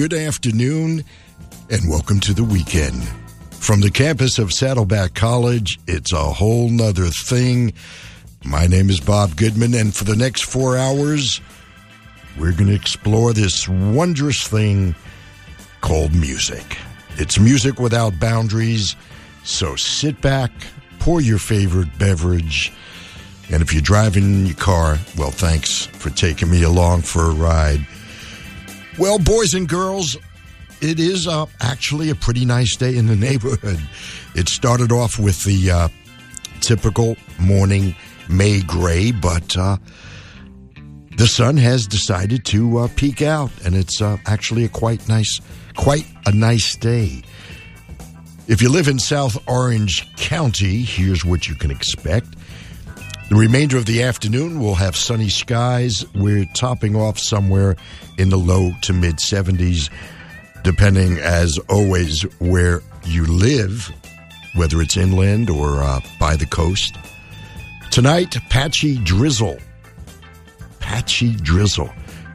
good afternoon, and welcome to the weekend. From the campus of Saddleback College, it's a whole nother thing. My name is Bob Goodman, and for the next four hours, we're going to explore this wondrous thing called music. It's music without boundaries, so sit back, pour your favorite beverage, and if you're driving in your car, well, thanks for taking me along for a ride. Well, boys and girls, it is uh, actually a pretty nice day in the neighborhood. It started off with the uh, typical morning May gray, but uh, the sun has decided to uh, peek out, and it's uh, actually a quite nice, quite a nice day. If you live in South Orange County, here's what you can expect. The remainder of the afternoon will have sunny skies. We're topping off somewhere in the low to mid 70s, depending, as always, where you live, whether it's inland or uh, by the coast. Tonight, patchy drizzle. Patchy drizzle.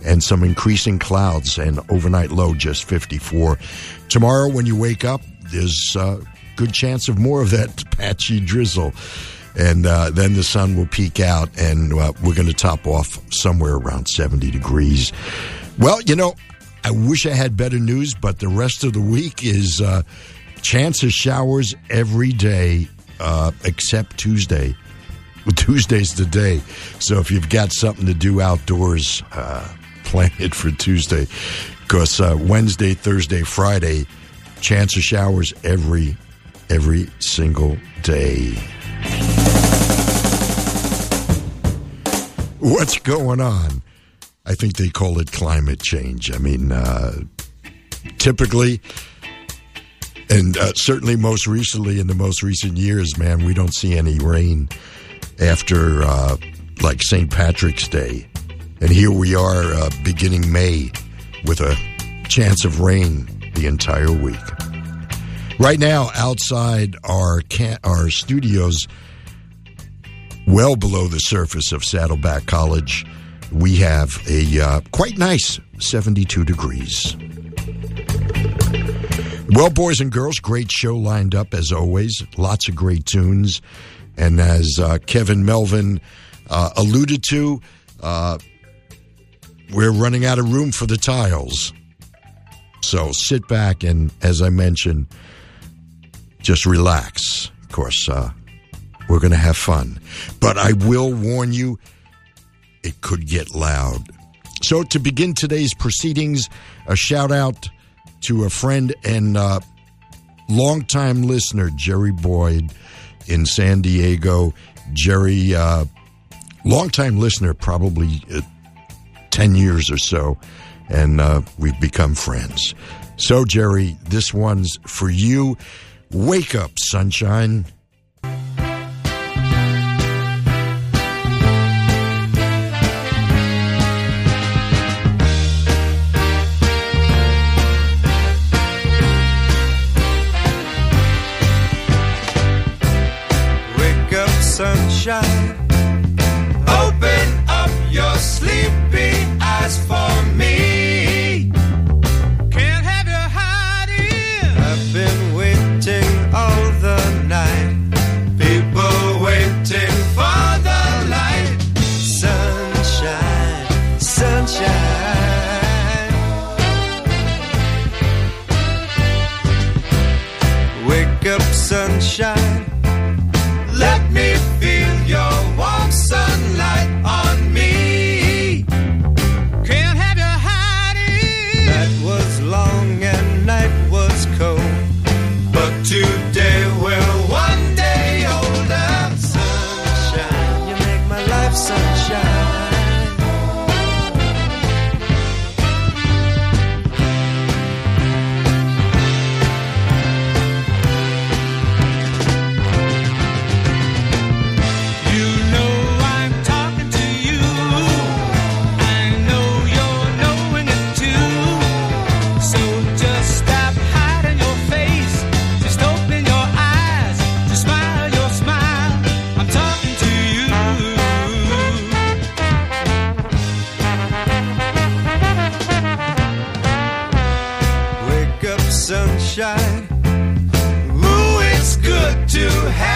And some increasing clouds and overnight low just 54. Tomorrow, when you wake up, there's a good chance of more of that patchy drizzle and uh, then the sun will peak out, and uh, we're going to top off somewhere around 70 degrees. Well, you know, I wish I had better news, but the rest of the week is uh, chance of showers every day uh, except Tuesday. Tuesday's the day, so if you've got something to do outdoors, uh, plan it for Tuesday, because uh, Wednesday, Thursday, Friday, chance of showers every every single day. What's going on? I think they call it climate change. I mean, uh, typically, and uh, certainly most recently in the most recent years, man, we don't see any rain after uh, like St. Patrick's Day. And here we are uh, beginning May with a chance of rain the entire week. Right now, outside our can- our studios, well below the surface of Saddleback College, we have a uh, quite nice 72 degrees. Well, boys and girls, great show lined up as always. Lots of great tunes. And as uh, Kevin Melvin uh, alluded to, uh, we're running out of room for the tiles. So sit back and, as I mentioned, just relax. Of course, uh, we're going to have fun. But I will warn you, it could get loud. So, to begin today's proceedings, a shout out to a friend and uh, longtime listener, Jerry Boyd in San Diego. Jerry, uh, longtime listener, probably uh, 10 years or so, and uh, we've become friends. So, Jerry, this one's for you. Wake up, sunshine. Sunshine. sunshine. Ooh, it's good to have.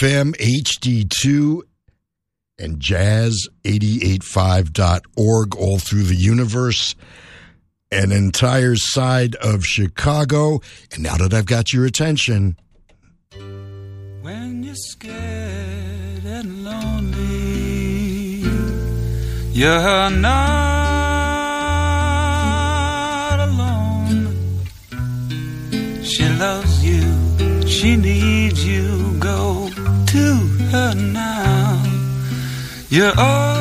FM HD2 and jazz885.org all through the universe, an entire side of Chicago. And now that I've got your attention, When you're scared and lonely, you're not alone. She loves you, she needs you. You're oh. almost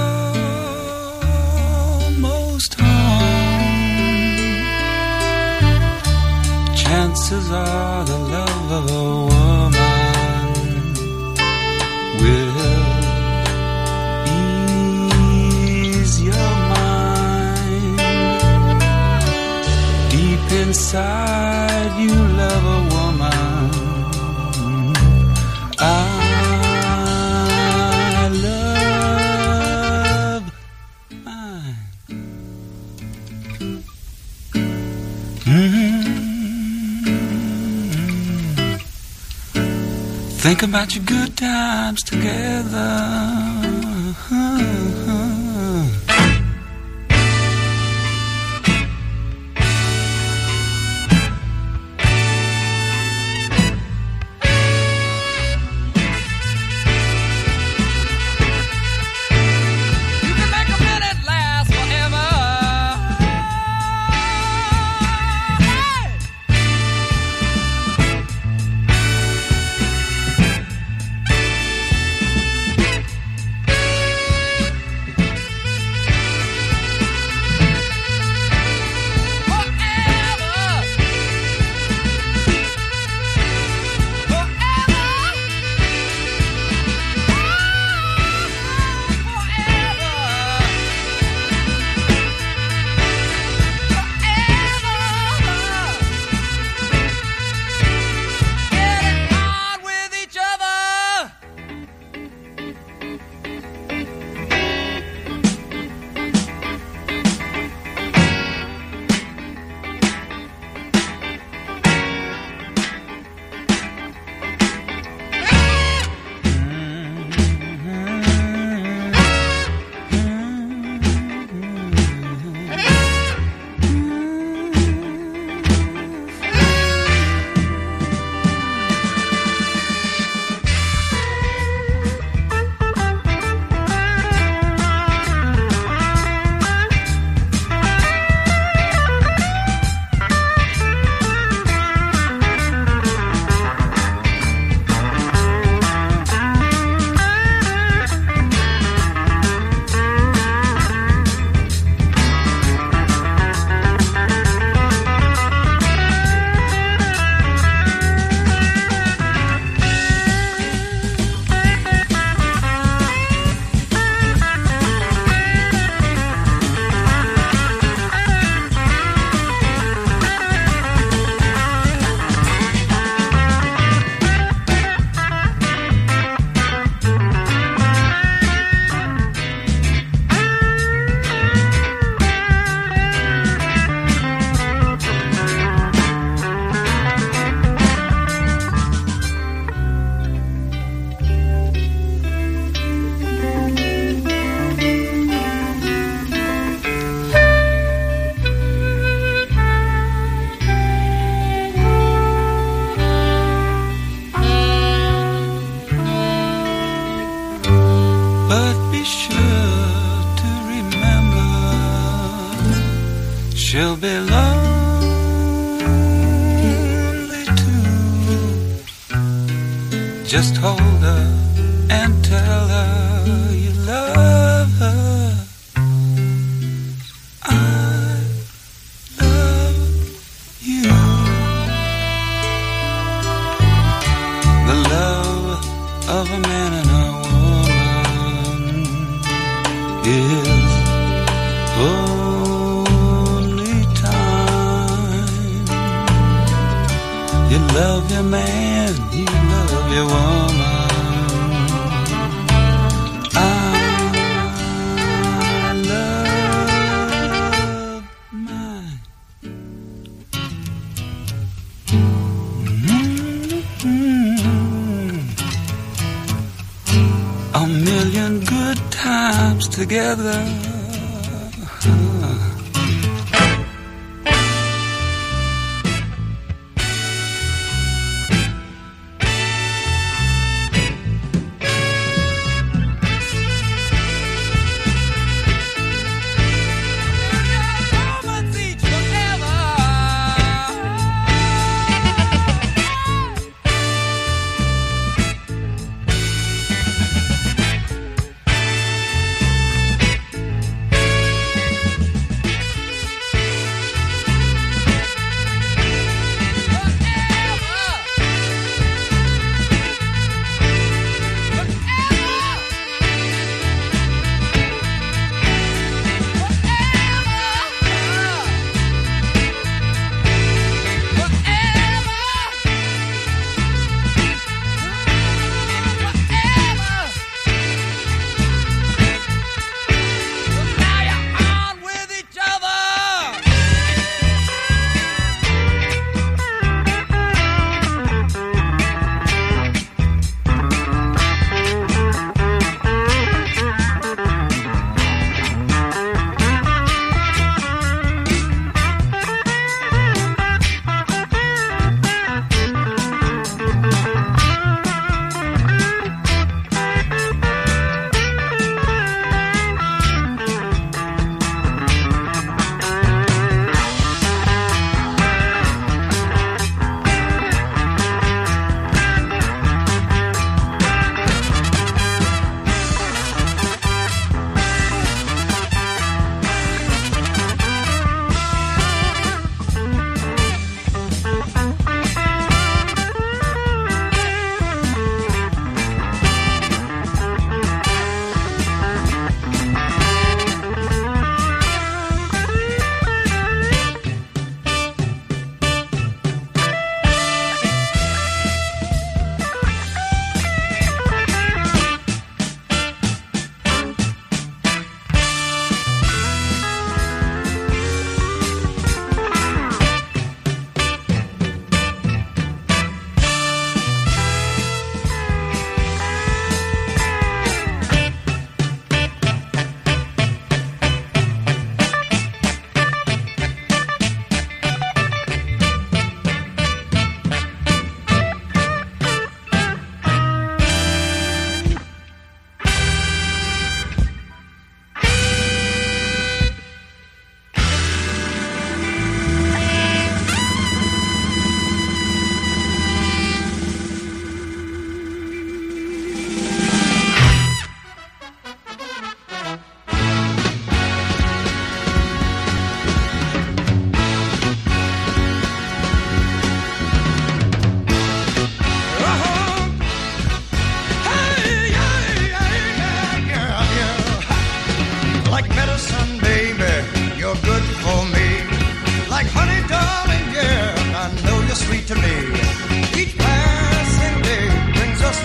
Think about your good times together.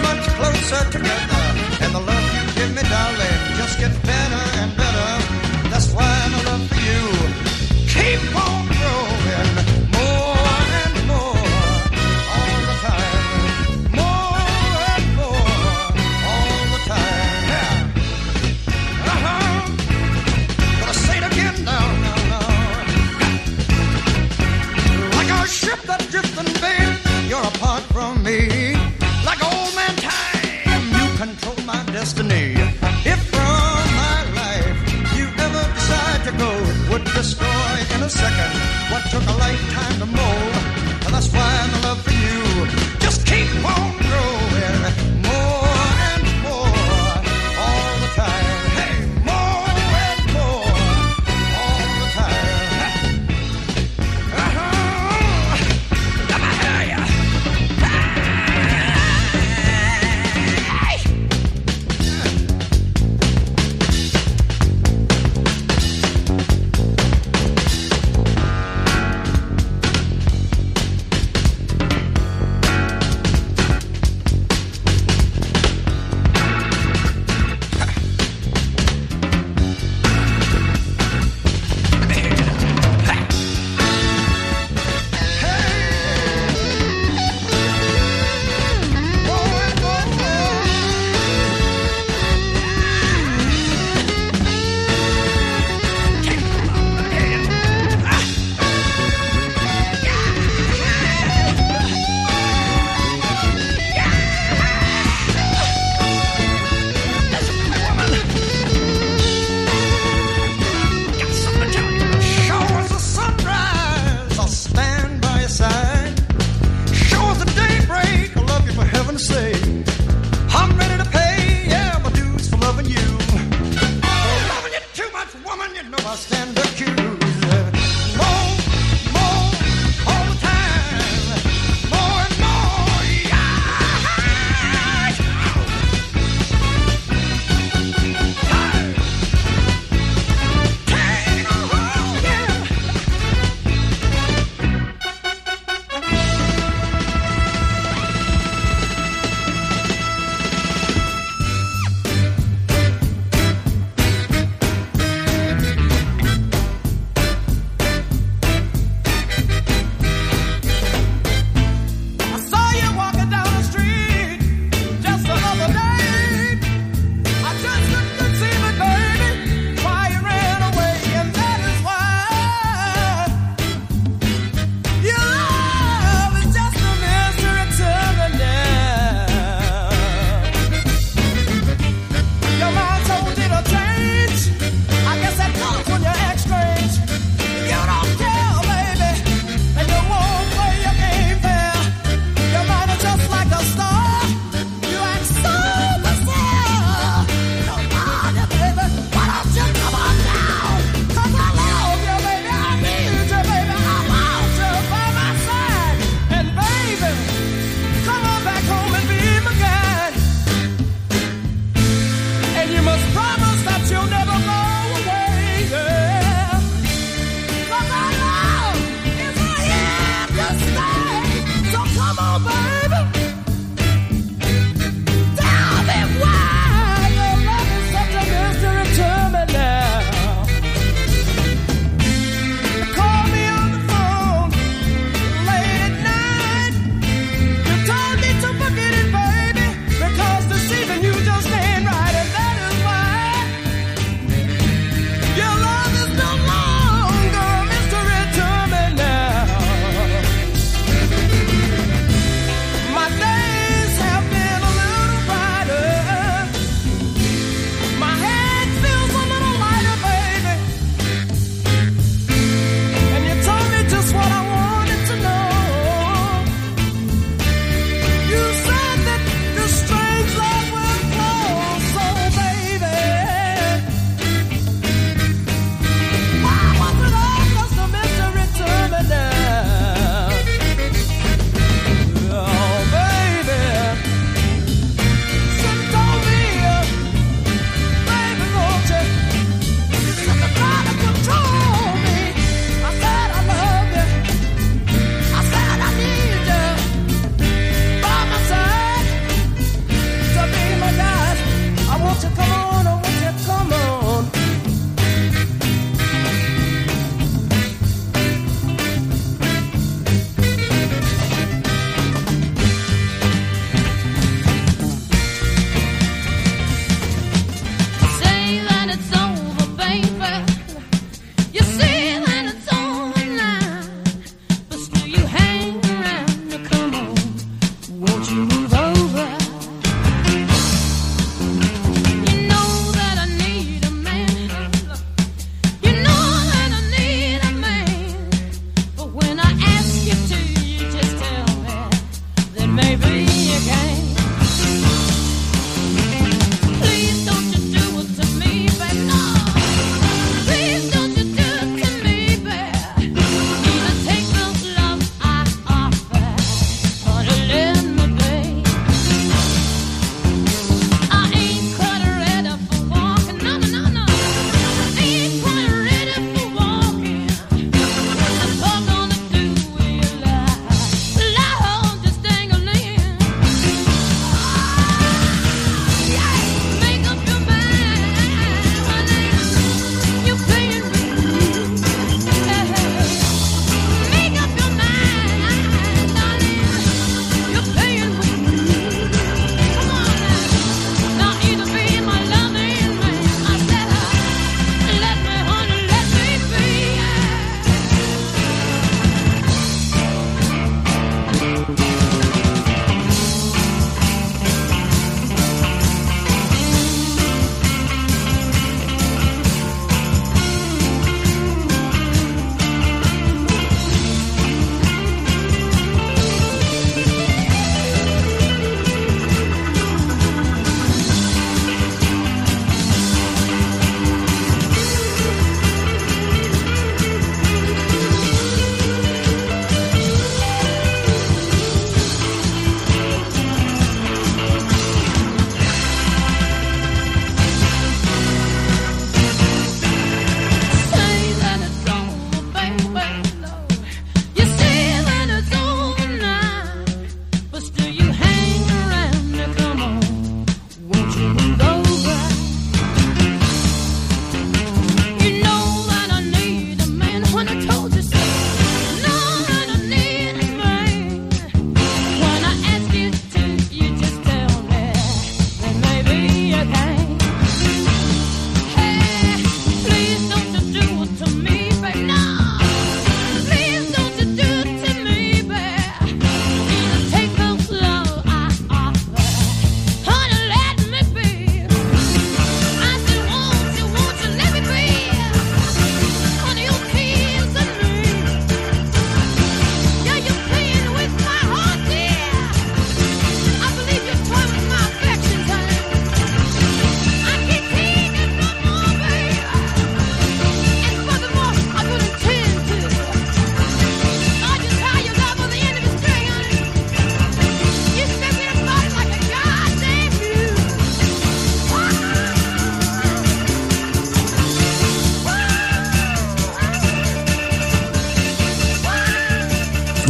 much closer together.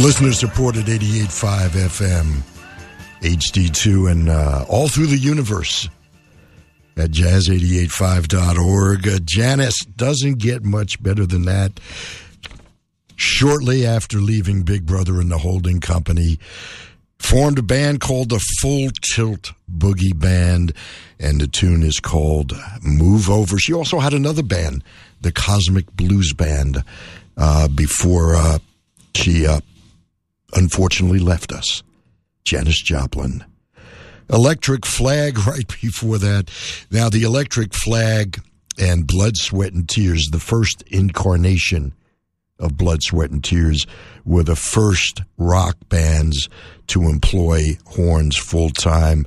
Listener supported 88.5 FM, HD2, and uh, all through the universe at jazz885.org. Uh, Janis doesn't get much better than that. Shortly after leaving Big Brother and the Holding Company, formed a band called the Full Tilt Boogie Band, and the tune is called Move Over. She also had another band, the Kozmic Blues Band, uh, before uh, she uh, unfortunately left us. Janis Joplin. Electric Flag right before that. Now, the Electric Flag and Blood, Sweat, and Tears, the first incarnation of Blood, Sweat, and Tears, were the first rock bands to employ horns full time.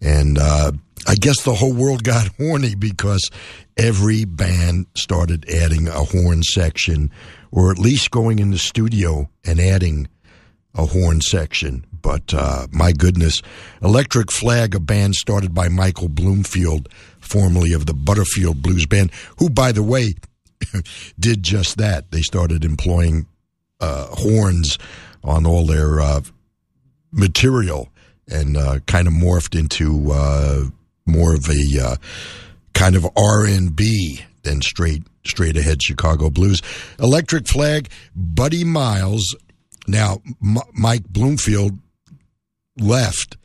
And uh, I guess the whole world got horny because every band started adding a horn section, or at least going in the studio and adding a horn section. But uh, my goodness, Electric Flag, a band started by Michael Bloomfield, formerly of the Butterfield Blues Band, who, by the way, did just that. They started employing uh, horns on all their uh, material and uh, kind of morphed into uh, more of a uh, kind of R and B than straight straight ahead Chicago blues. Electric Flag, Buddy Miles. Now, M- Mike Bloomfield left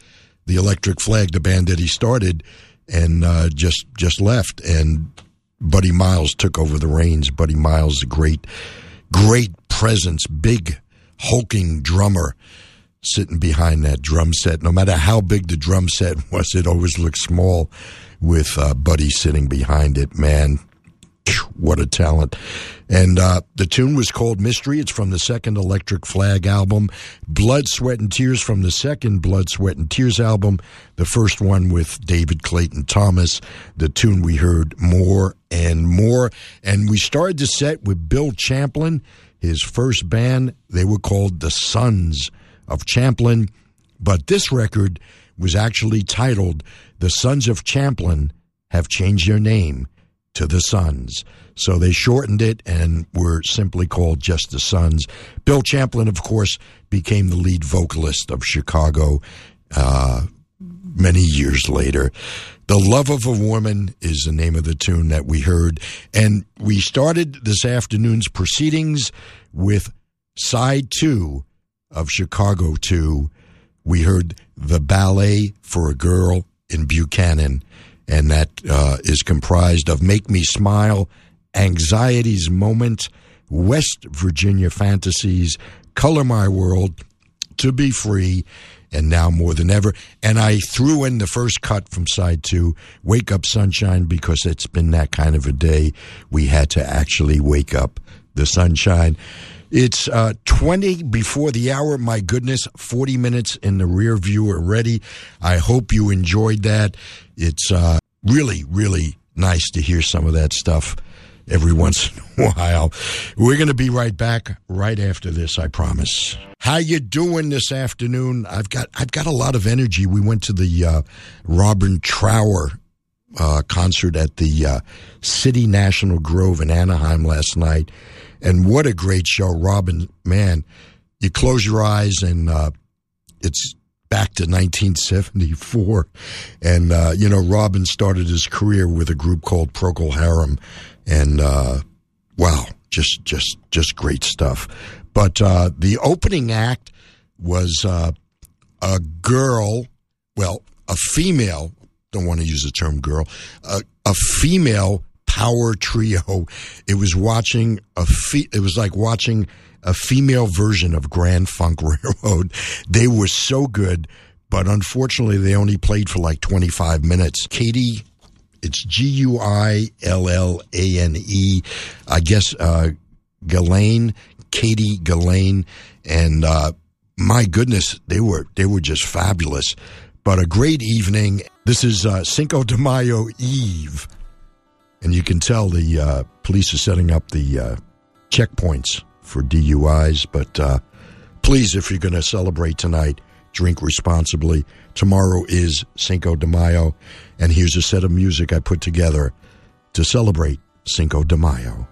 the Electric Flag, the band that he started, and uh, just just left, and Buddy Miles took over the reins. Buddy Miles, a great, great presence, big, hulking drummer sitting behind that drum set. No matter how big the drum set was, it always looked small with uh, Buddy sitting behind it. Man, what a talent. And uh, the tune was called Mystery. It's from the second Electric Flag album. Blood, Sweat, and Tears from the second Blood, Sweat, and Tears album. The first one with David Clayton Thomas. The tune we heard More and More. And we started the set with Bill Champlin, his first band. They were called the Sons of Champlin. But this record was actually titled The Sons of Champlin Have Changed Their Name to the Sons. So they shortened it and were simply called just the Sons. Bill Champlin, of course, became the lead vocalist of Chicago uh, many years later. The Love of a Woman is the name of the tune that we heard. And we started this afternoon's proceedings with side two of Chicago 2. We heard The Ballet for a Girl in Buchannon and that uh, is comprised of Make Me Smile, Anxiety's Moment, West Virginia Fantasies, Color My World, To Be Free, and Now More Than Ever. And I threw in the first cut from side two, Wake Up Sunshine, because it's been that kind of a day. We had to actually wake up the sunshine. It's uh, 20 before the hour. My goodness, 40 minutes in the rear view already. I hope you enjoyed that. It's uh, really, really nice to hear some of that stuff every once in a while. We're going to be right back right after this, I promise. How you doing this afternoon? I've got I've got a lot of energy. We went to the uh, Robin Trower uh, concert at the uh, City National Grove in Anaheim last night. And what a great show, Robin! Man, you close your eyes and uh, it's back to 1974, and uh, you know Robin started his career with a group called Procol Harum, and uh, wow, just just just great stuff. But uh, the opening act was uh, a girl, well, a female. Don't want to use the term girl. a female power trio. It was watching a fe- it was like watching a female version of Grand Funk Railroad. They were so good, but unfortunately they only played for like 25 minutes. Katie it's G U I L L A N E. I guess uh Katie Guillane and uh my goodness, they were they were just fabulous. But a great evening. This is uh, Cinco de Mayo Eve and you can tell the uh, police are setting up the uh, checkpoints for DUIs. But uh, please, if you're going to celebrate tonight, drink responsibly. Tomorrow is Cinco de Mayo, and here's a set of music I put together to celebrate Cinco de Mayo.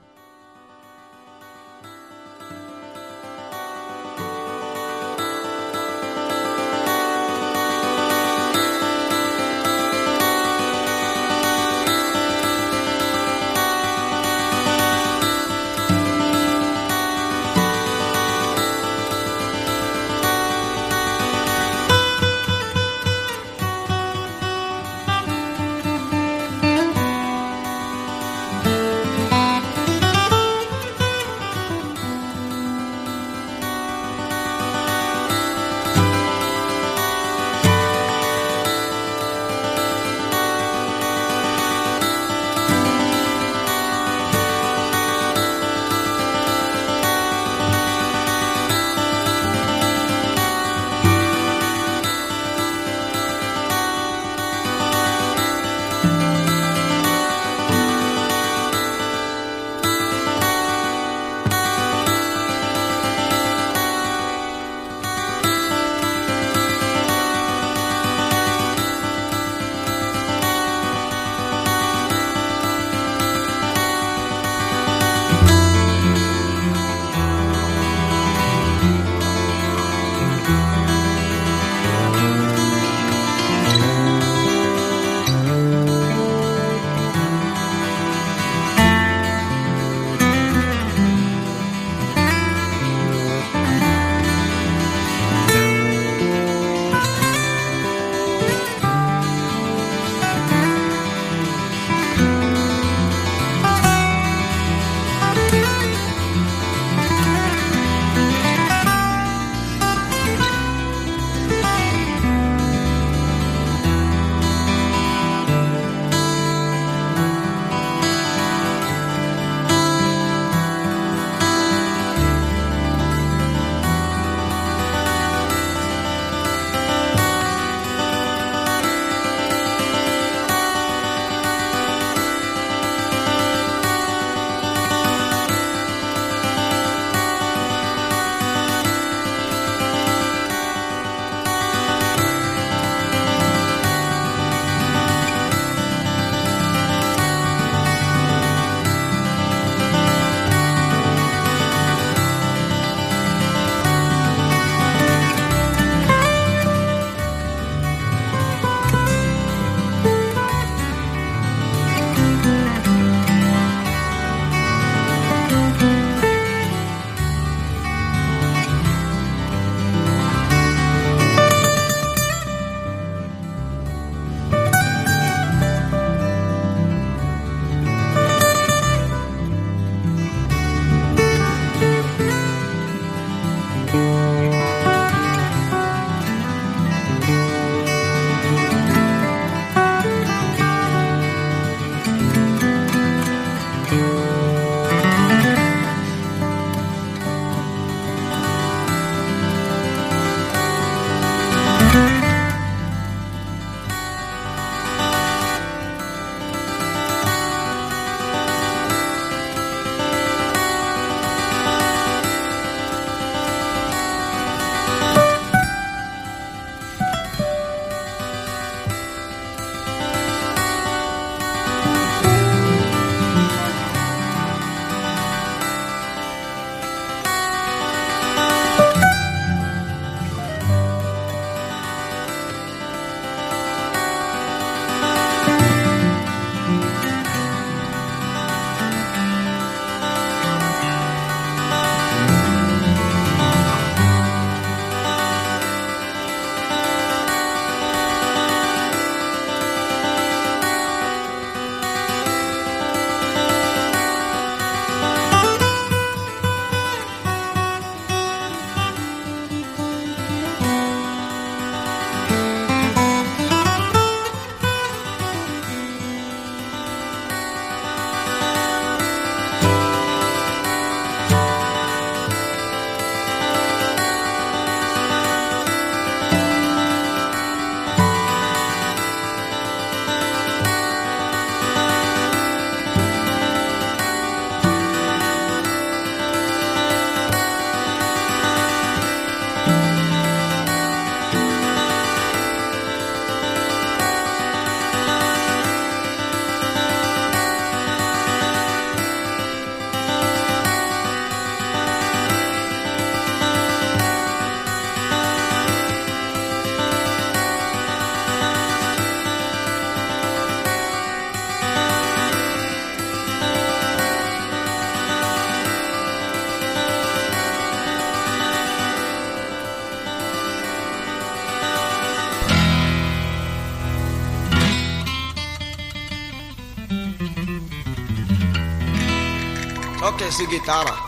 Bota esse guitarra.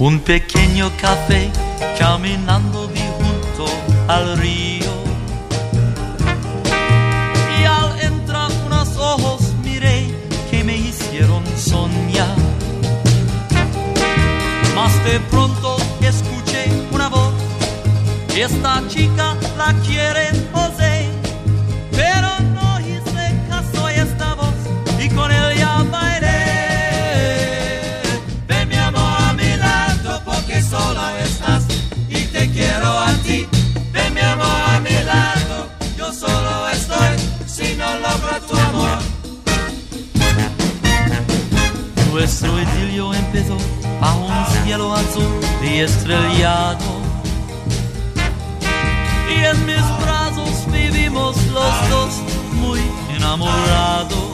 Un pequeño café caminando vi junto al río. Y al entrar unos ojos miré que me hicieron soñar. Más de pronto escuché una voz. Esta chica la quiere quieren nuestro exilio empezó bajo un cielo azul y estrellado. Y en mis brazos vivimos los dos muy enamorados.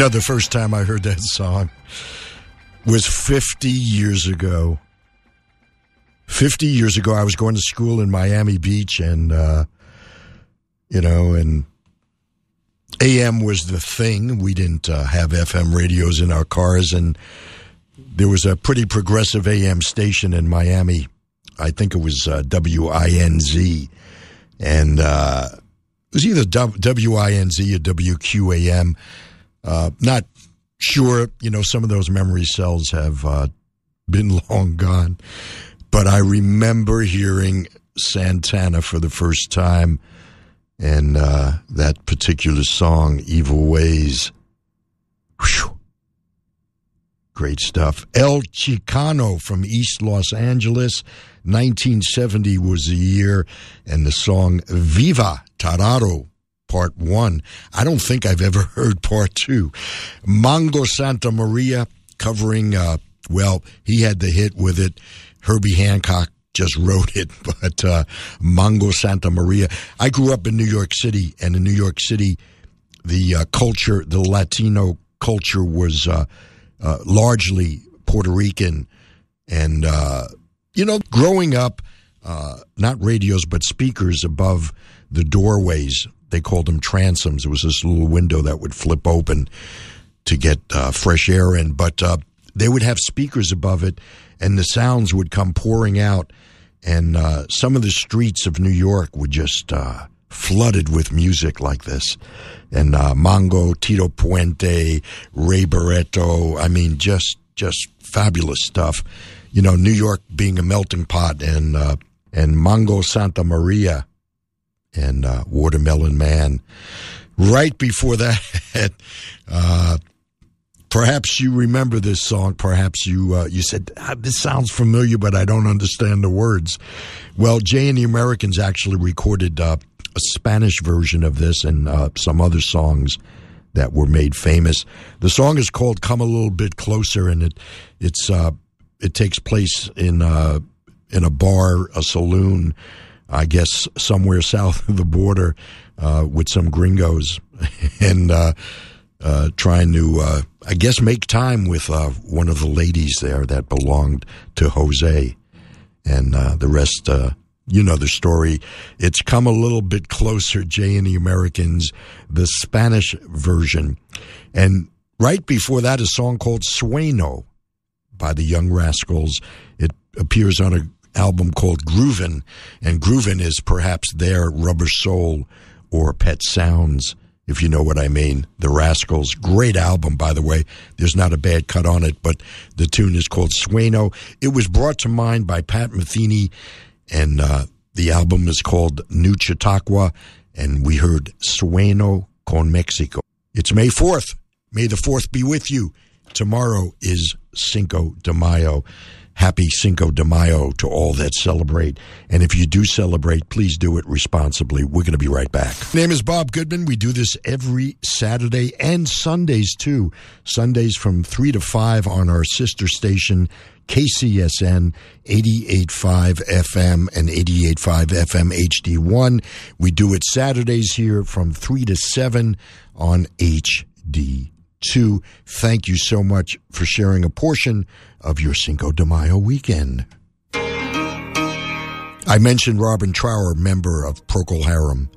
Know, the first time I heard that song was 50 years ago. 50 years ago, I was going to school in Miami Beach, and, uh, you know, and AM was the thing. We didn't uh, have FM radios in our cars, and there was a pretty progressive AM station in Miami. I think it was uh, WINZ. And uh, it was either WINZ or WQAM. Uh, not sure, you know, some of those memory cells have uh, been long gone. But I remember hearing Santana for the first time and uh, that particular song, Evil Ways. Whew. Great stuff. El Chicano from East Los Angeles. 1970 was the year, and the song Viva Tirado, part one. I don't think I've ever heard part two. Mongo Santamaria covering, uh, well, he had the hit with it. Herbie Hancock just wrote it, but uh, Mongo Santamaria. I grew up in New York City, and in New York City, the uh, culture, the Latino culture was uh, uh, largely Puerto Rican. And, uh, you know, growing up, uh, not radios, but speakers above the doorways, they called them transoms. It was this little window that would flip open to get uh, fresh air in. But uh, they would have speakers above it, and the sounds would come pouring out. And uh, some of the streets of New York were just uh, flooded with music like this. And uh, Mongo, Tito Puente, Ray Barretto, I mean, just just fabulous stuff. You know, New York being a melting pot, and uh, and Mongo Santamaria, and uh, Watermelon Man. Right before that, uh, perhaps you remember this song. Perhaps you uh, you said ah, this sounds familiar, but I don't understand the words. Well, Jay and the Americans actually recorded uh, a Spanish version of this and uh, some other songs that were made famous. The song is called "Come a Little Bit Closer," and it it's uh, it takes place in in a bar, a saloon, I guess somewhere south of the border, uh, with some gringos, and uh, uh, trying to, uh, I guess, make time with uh, one of the ladies there that belonged to Jose, and uh, the rest. You know the story. It's come a little bit closer, Jay and the Americans, the Spanish version. And right before that, a song called Sueno by the Young Rascals. It appears on an album called Groovin', and Groovin' is perhaps their Rubber Soul or Pet Sounds, if you know what I mean. The Rascals. Great album, by the way. There's not a bad cut on it, but the tune is called Sueno. It was brought to mind by Pat Metheny, and uh, the album is called New Chautauqua, and we heard Sueno con Mexico. It's May 4th. May the 4th be with you. Tomorrow is Cinco de Mayo. Happy Cinco de Mayo to all that celebrate. And if you do celebrate, please do it responsibly. We're going to be right back. My name is Bob Goodman. We do this every Saturday and Sundays too. Sundays from 3 to 5 on our sister station, KCSN 88.5 FM and 88.5 FM HD1. We do it Saturdays here from 3 to 7 on HD2. Thank you so much for sharing a portion of your Cinco de Mayo weekend. I mentioned Robin Trower, member of Procol Harum.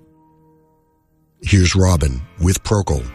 Here's Robin with Procol.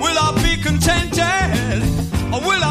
Will I be contented? Or will I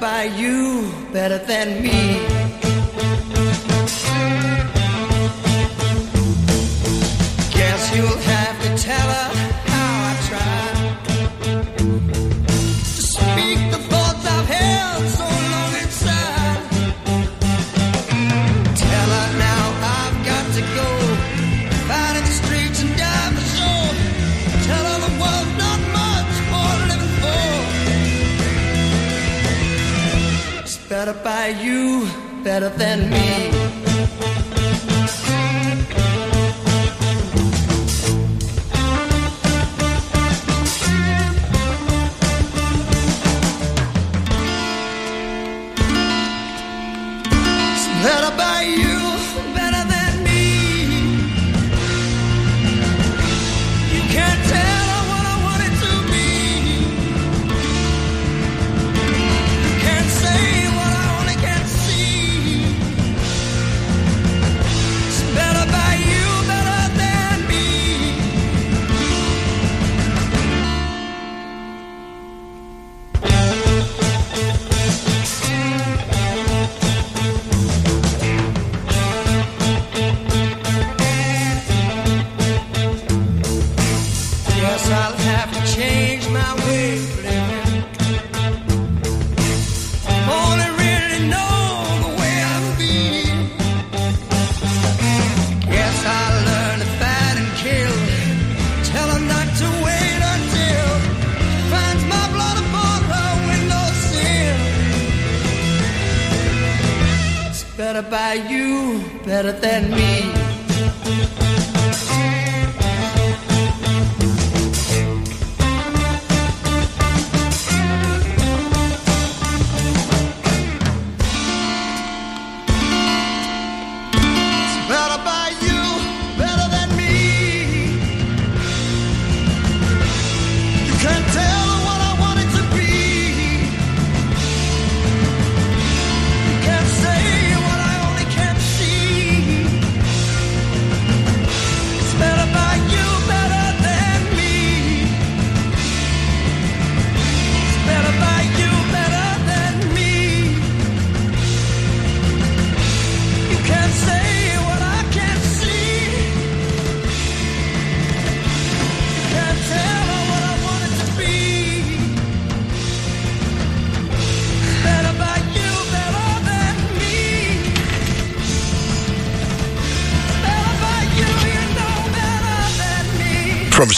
by you, better than me. You, better than me.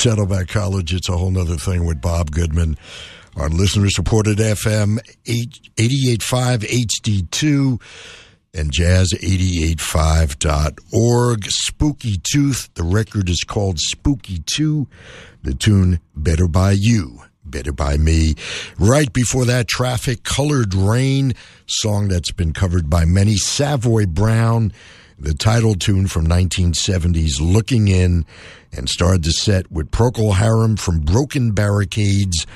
Saddleback College, it's a whole other thing with Bob Goodman on listener supported FM 885 HD2 and jazz885.org. Spooky Tooth. The record is called Spooky 2. The tune Better by You. Better by Me. Right before that, Traffic Colored Rain, song that's been covered by many. Savoy Brown, the title tune from 1970s, Looking In, and started the set with Procol Harum from Broken Barricades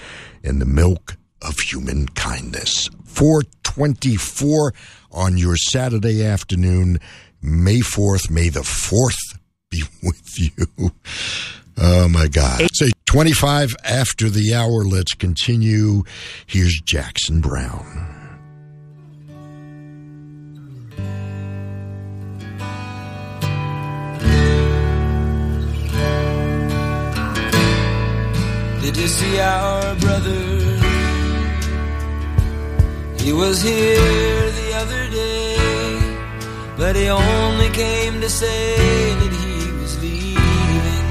and the Milk of Human Kindness. 424 on your Saturday afternoon, May 4th. May the 4th be with you. Oh my God. Say 25 after the hour. Let's continue. Here's Jackson Browne. Did you see our brother? He was here the other day, but he only came to say that he was leaving.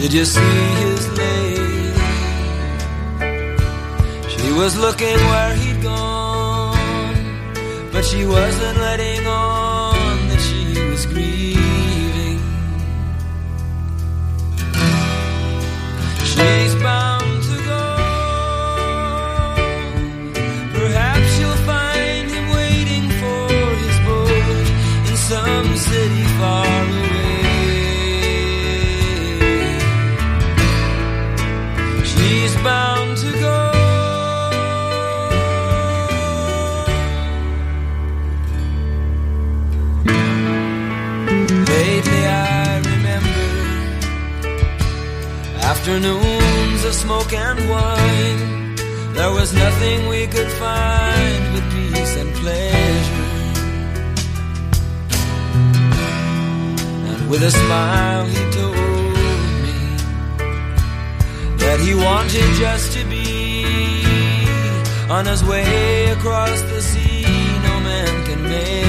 Did you see his lady? She was looking where he'd gone, but she wasn't letting on Afternoons of smoke and wine. There was nothing we could find but peace and pleasure. With a smile he told me That he wanted just to be On his way across the sea. No man can make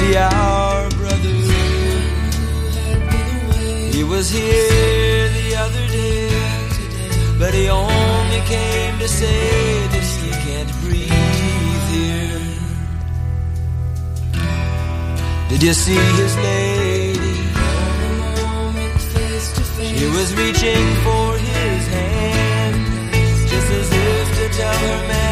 see our brother. He was here the other day, but he only came to say that he can't breathe here. Did you see his lady? She was reaching for his hand, just as if to tell her man.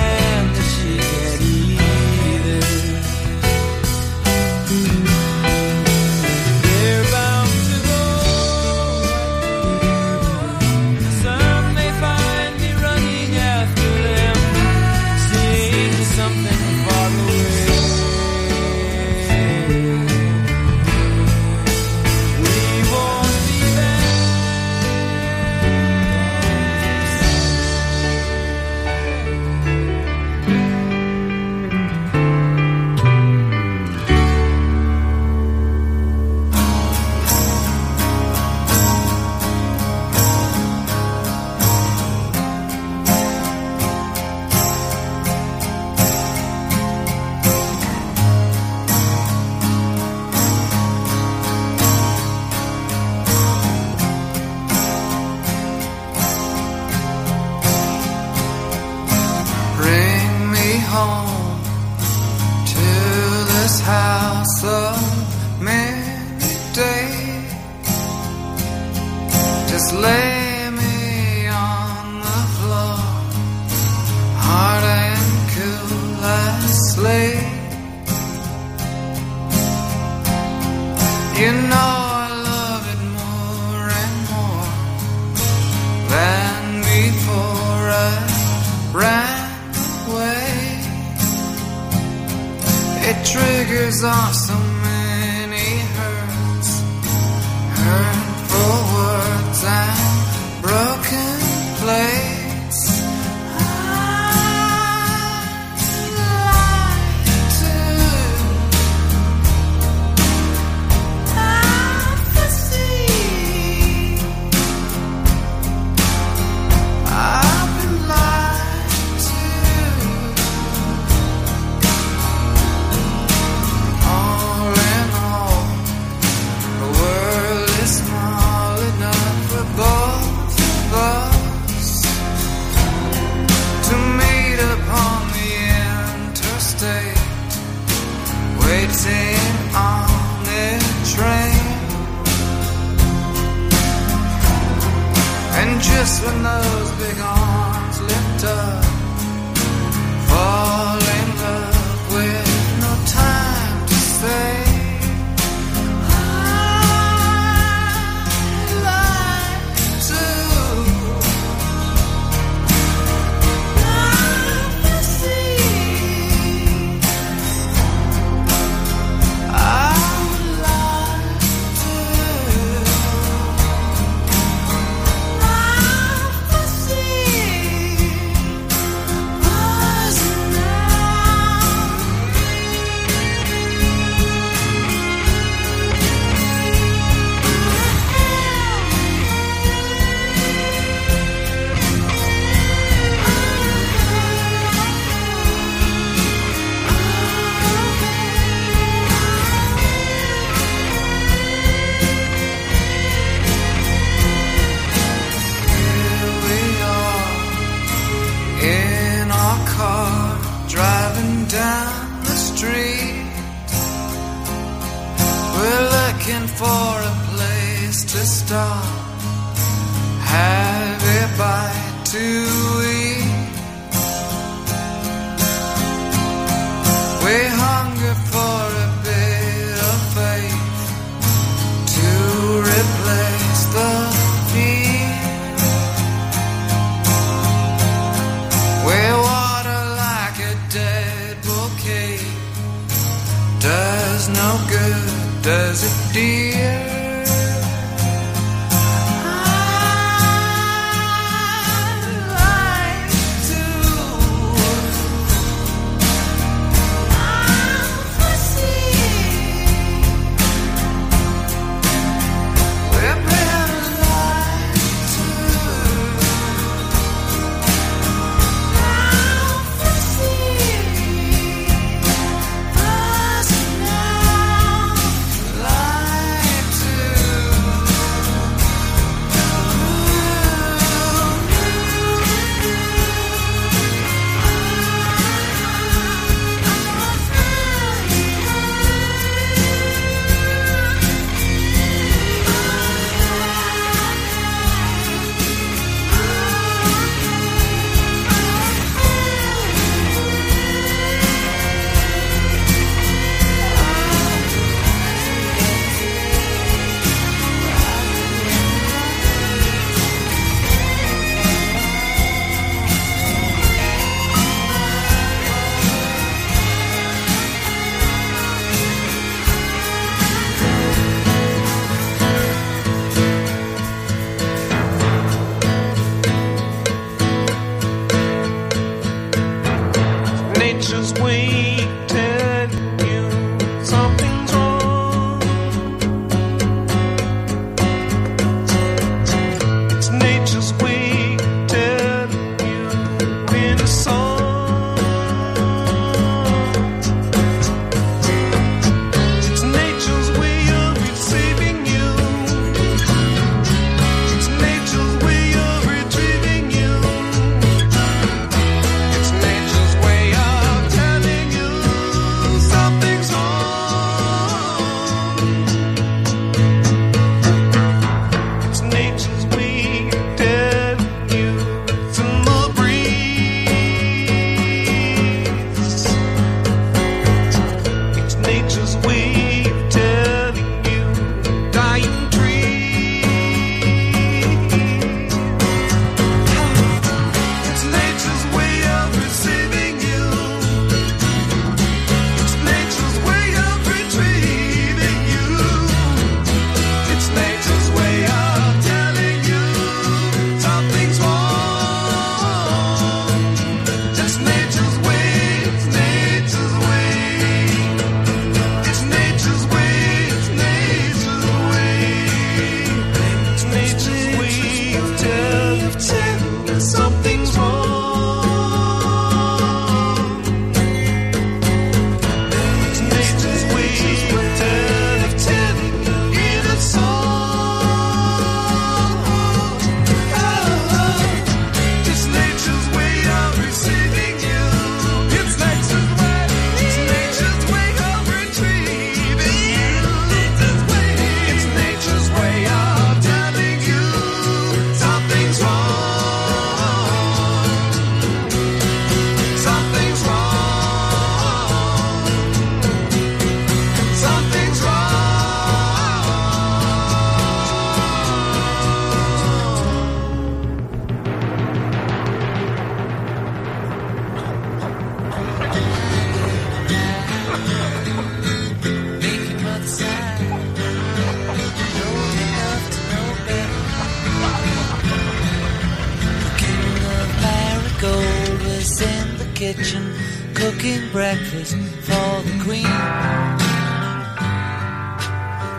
for the Queen.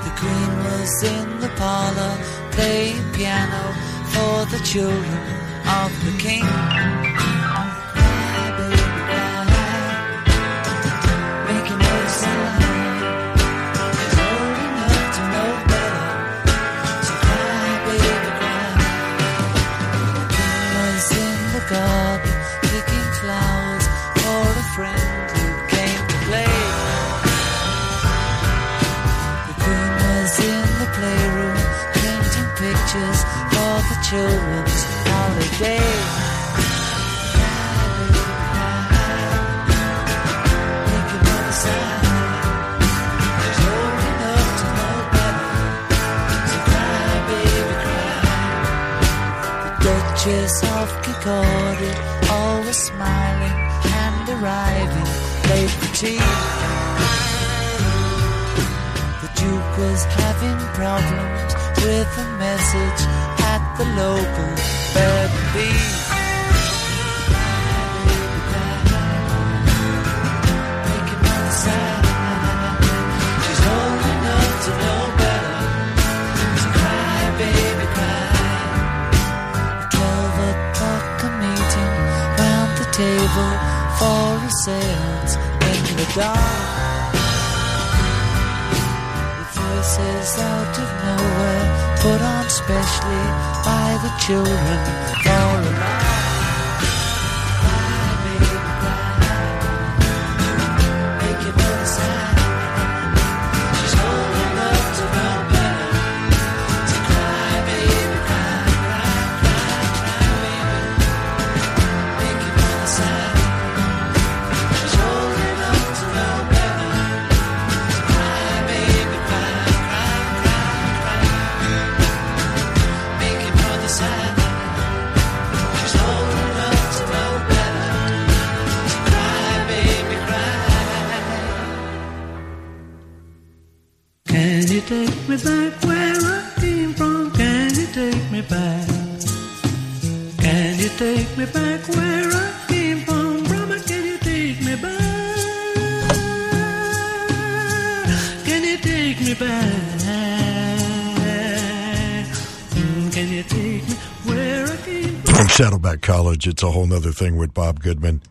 The Queen was in the parlor playing piano for the children. College, it's a whole other thing with Bob Goodman.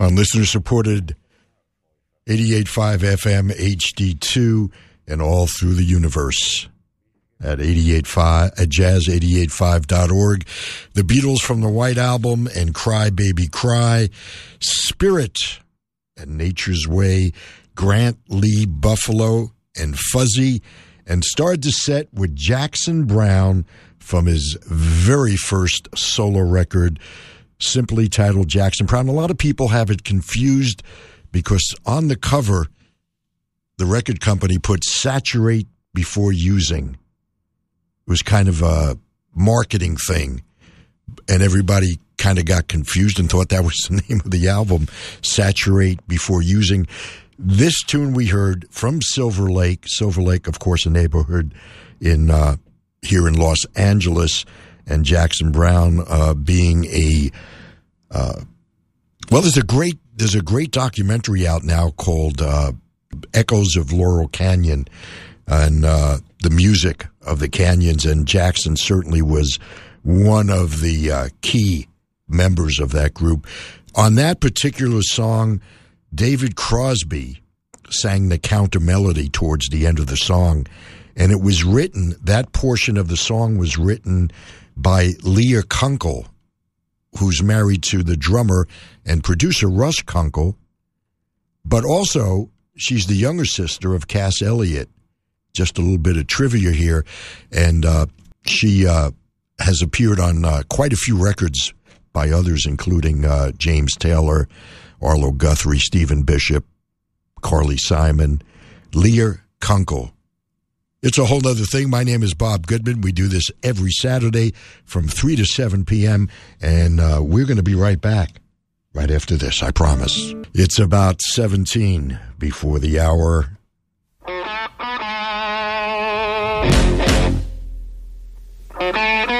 On listener supported 88.5 FM HD2 and all through the universe at 88.5 at jazz885.org. The Beatles from the White Album and Cry Baby Cry, Spirit and Nature's Way, Grant Lee Buffalo and Fuzzy, and started the set with Jackson Browne from his very first solo record, simply titled Jackson Browne. A lot of people have it confused because on the cover, the record company put saturate before using. It was kind of a marketing thing. And everybody kind of got confused and thought that was the name of the album, Saturate Before Using. This tune we heard from Silver Lake, Silver Lake, of course, a neighborhood in uh, here in Los Angeles, and Jackson Browne uh, being a uh, well, there's a great there's a great documentary out now called uh, Echoes of Laurel Canyon, and uh, the music of the canyons. And Jackson certainly was one of the uh, key members of that group. On that particular song, David Crosby sang the counter melody towards the end of the song, and it was written. That portion of the song was written by Leah Kunkel, who's married to the drummer and producer Russ Kunkel, but also she's the younger sister of Cass Elliot. Just a little bit of trivia here, and uh, she uh, has appeared on uh, quite a few records by others, including uh, James Taylor, Arlo Guthrie, Stephen Bishop, Carly Simon, Leah Kunkel. It's a whole other thing. My name is Bob Goodman. We do this every Saturday from 3 to 7 p.m., and uh, we're going to be right back right after this, I promise. It's about 17 before the hour.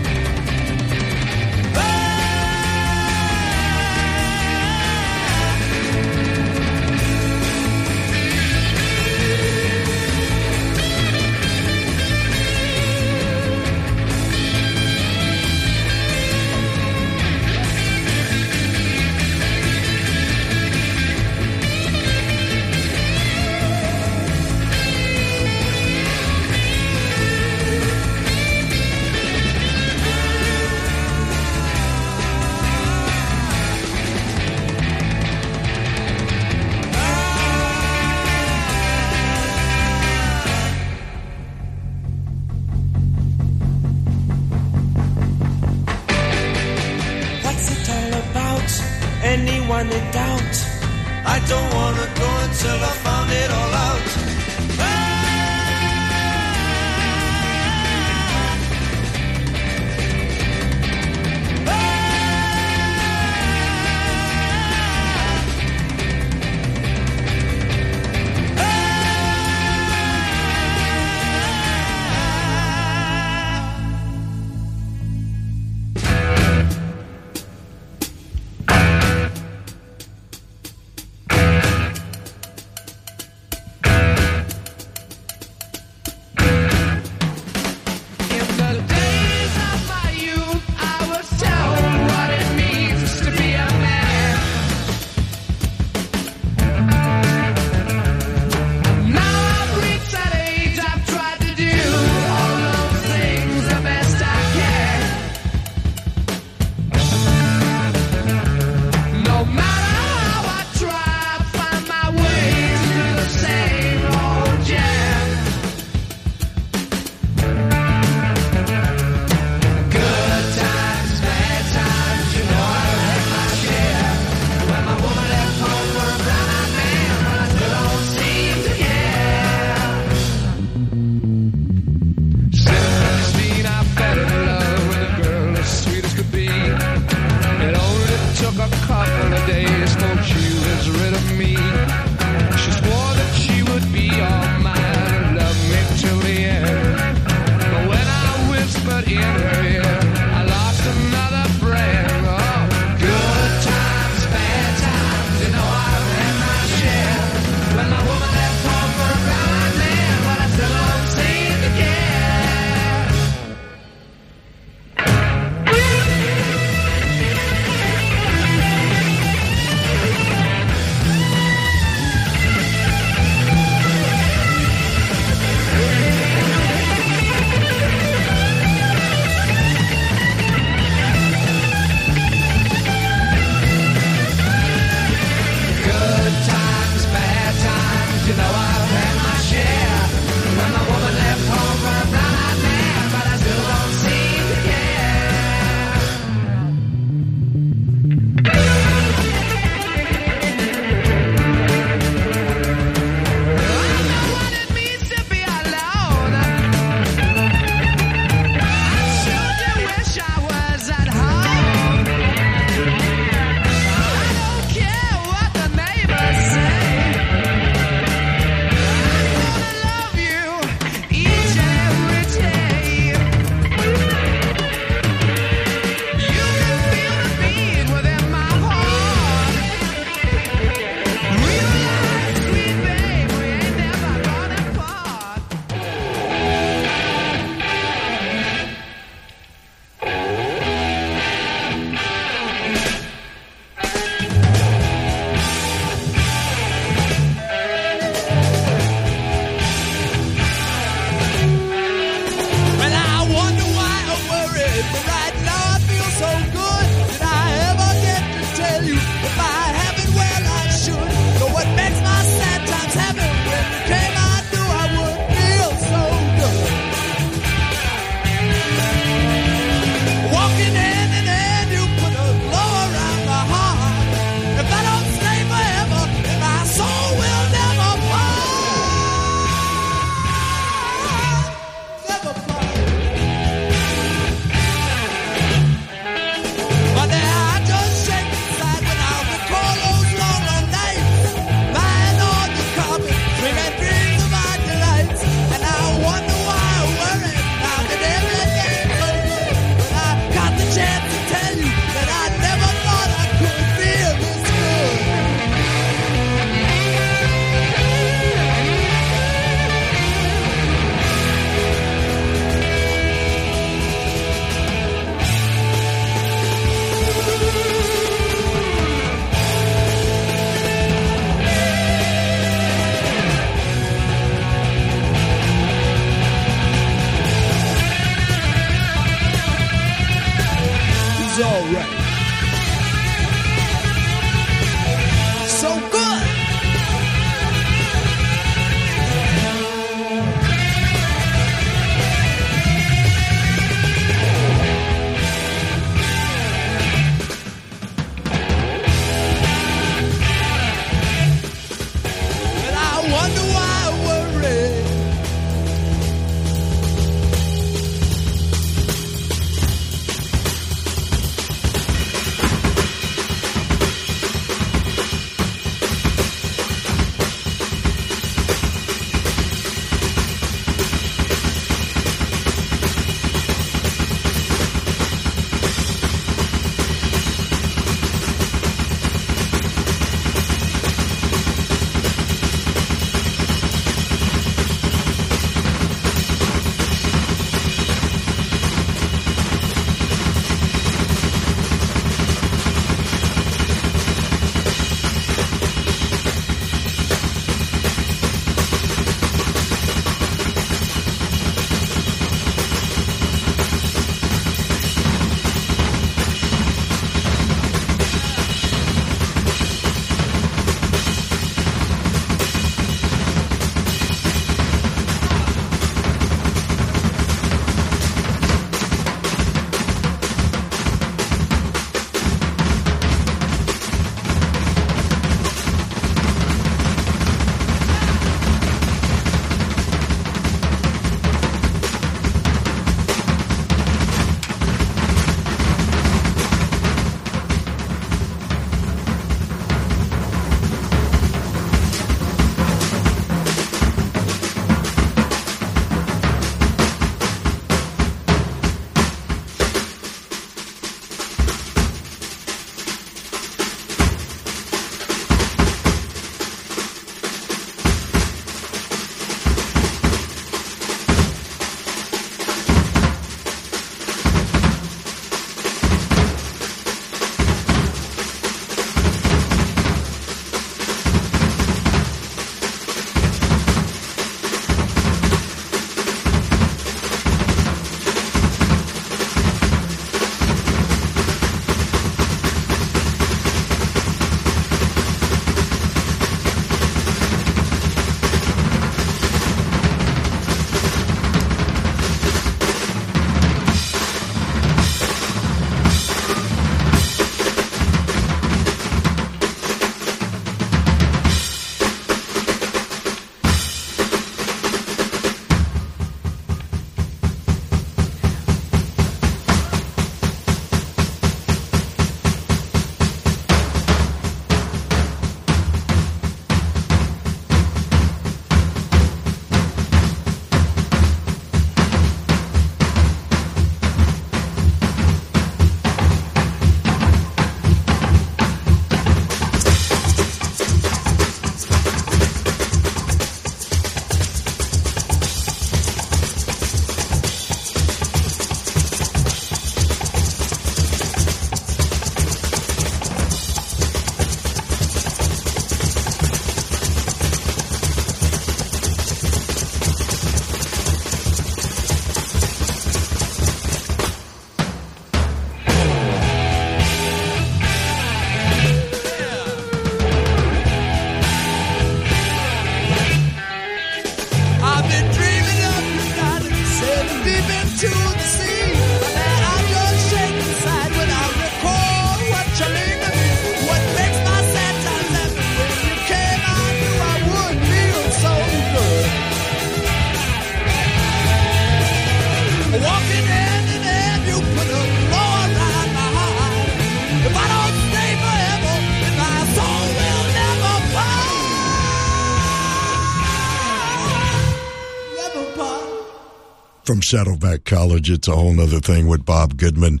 Saddleback College, it's a whole other thing with Bob Goodman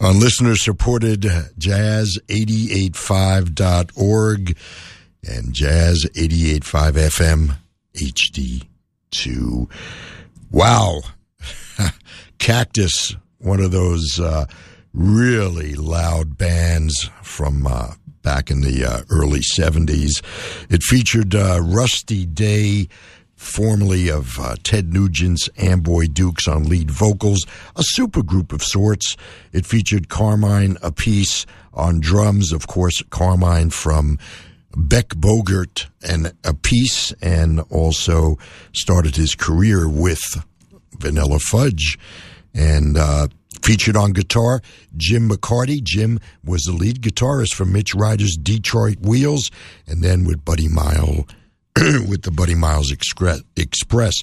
on listener supported jazz885.org and Jazz 885 FM HD2. Wow. Cactus, one of those uh, really loud bands from uh, back in the uh, early 70s. It featured uh, Rusty Day, formerly of uh, Ted Nugent's Amboy Dukes on lead vocals, a supergroup of sorts. It featured Carmine Appice on drums, of course, Carmine from Beck Bogert and Appice, and also started his career with Vanilla Fudge. And uh, featured on guitar, Jim McCarty. Jim was the lead guitarist for Mitch Ryder's Detroit Wheels, and then with Buddy Mile, with the Buddy Miles Express.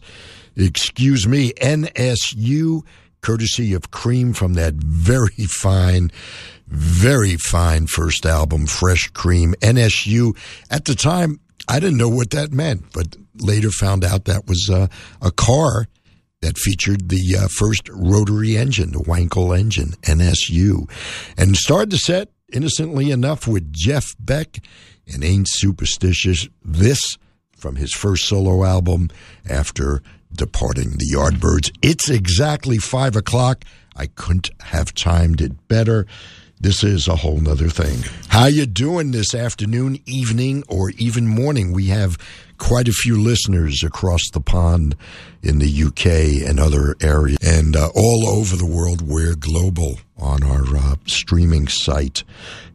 Excuse me, NSU, courtesy of Cream from that very fine, very fine first album, Fresh Cream. NSU. At the time, I didn't know what that meant, but later found out that was uh, a car that featured the uh, first rotary engine, the Wankel engine, NSU, and started the set innocently enough with Jeff Beck and Ain't Superstitious. This from his first solo album after departing the Yardbirds. It's exactly five o'clock. I couldn't have timed it better. This is a whole nother thing. How you doing this afternoon, evening, or even morning? We have quite a few listeners across the pond in the UK and other areas, and uh, all over the world. We're global on our uh, streaming site,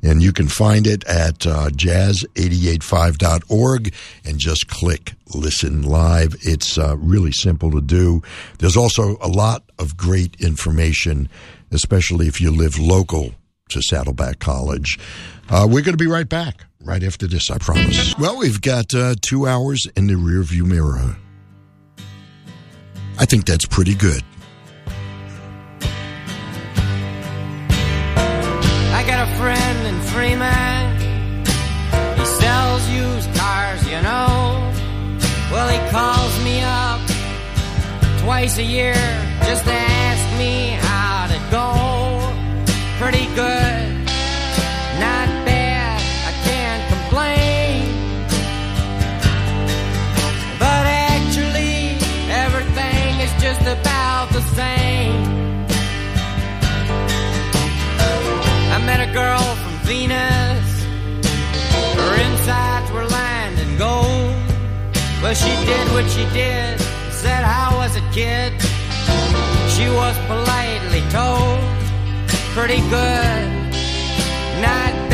and you can find it at uh, jazz885.org and just click listen live. It's uh, really simple to do. There's also a lot of great information, especially if you live local to Saddleback College. Uh, we're going to be right back right after this, I promise. Well, we've got uh, two hours in the rearview mirror. I think that's pretty good. Got a friend in Freeman. He sells used cars, you know. Well, he calls me up twice a year just to ask me how to go. Pretty good, girl from Venus. Her insides were lined in gold. Well, she did what she did. Said, How was it, kid? She was politely told. Pretty good. Not bad.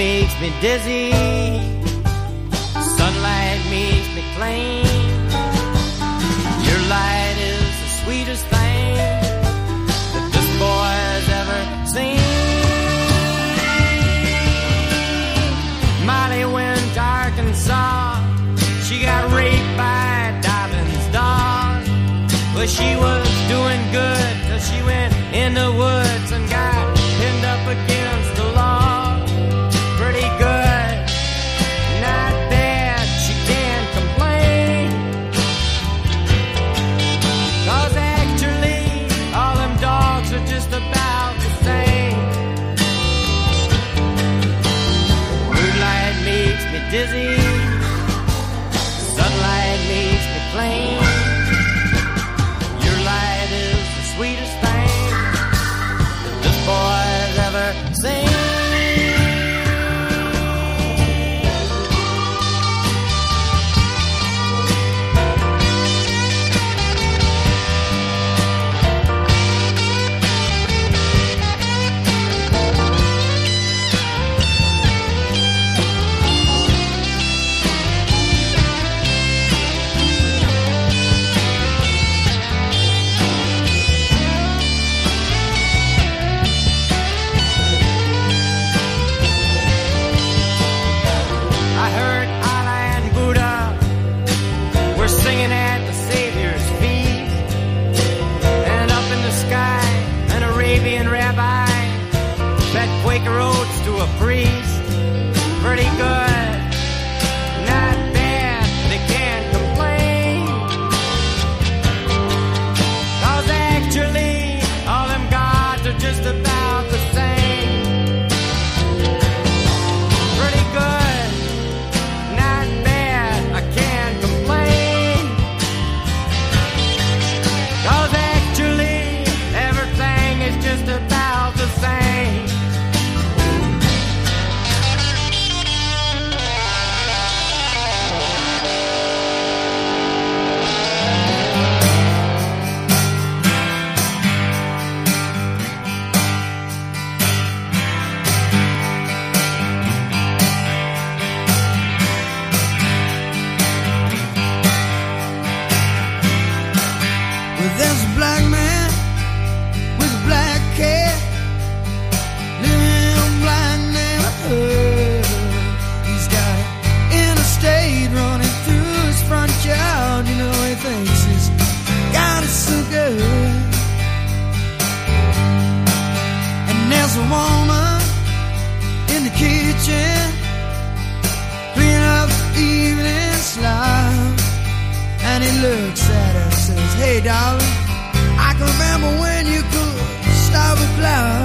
Makes me dizzy. Sunlight makes me plain. Your light is the sweetest thing that this boy has ever seen. Molly went to Arkansas. She got raped by Dobbins' dog. Well, she was doing good till she went in the woods darling. I can remember when you could start a flowers.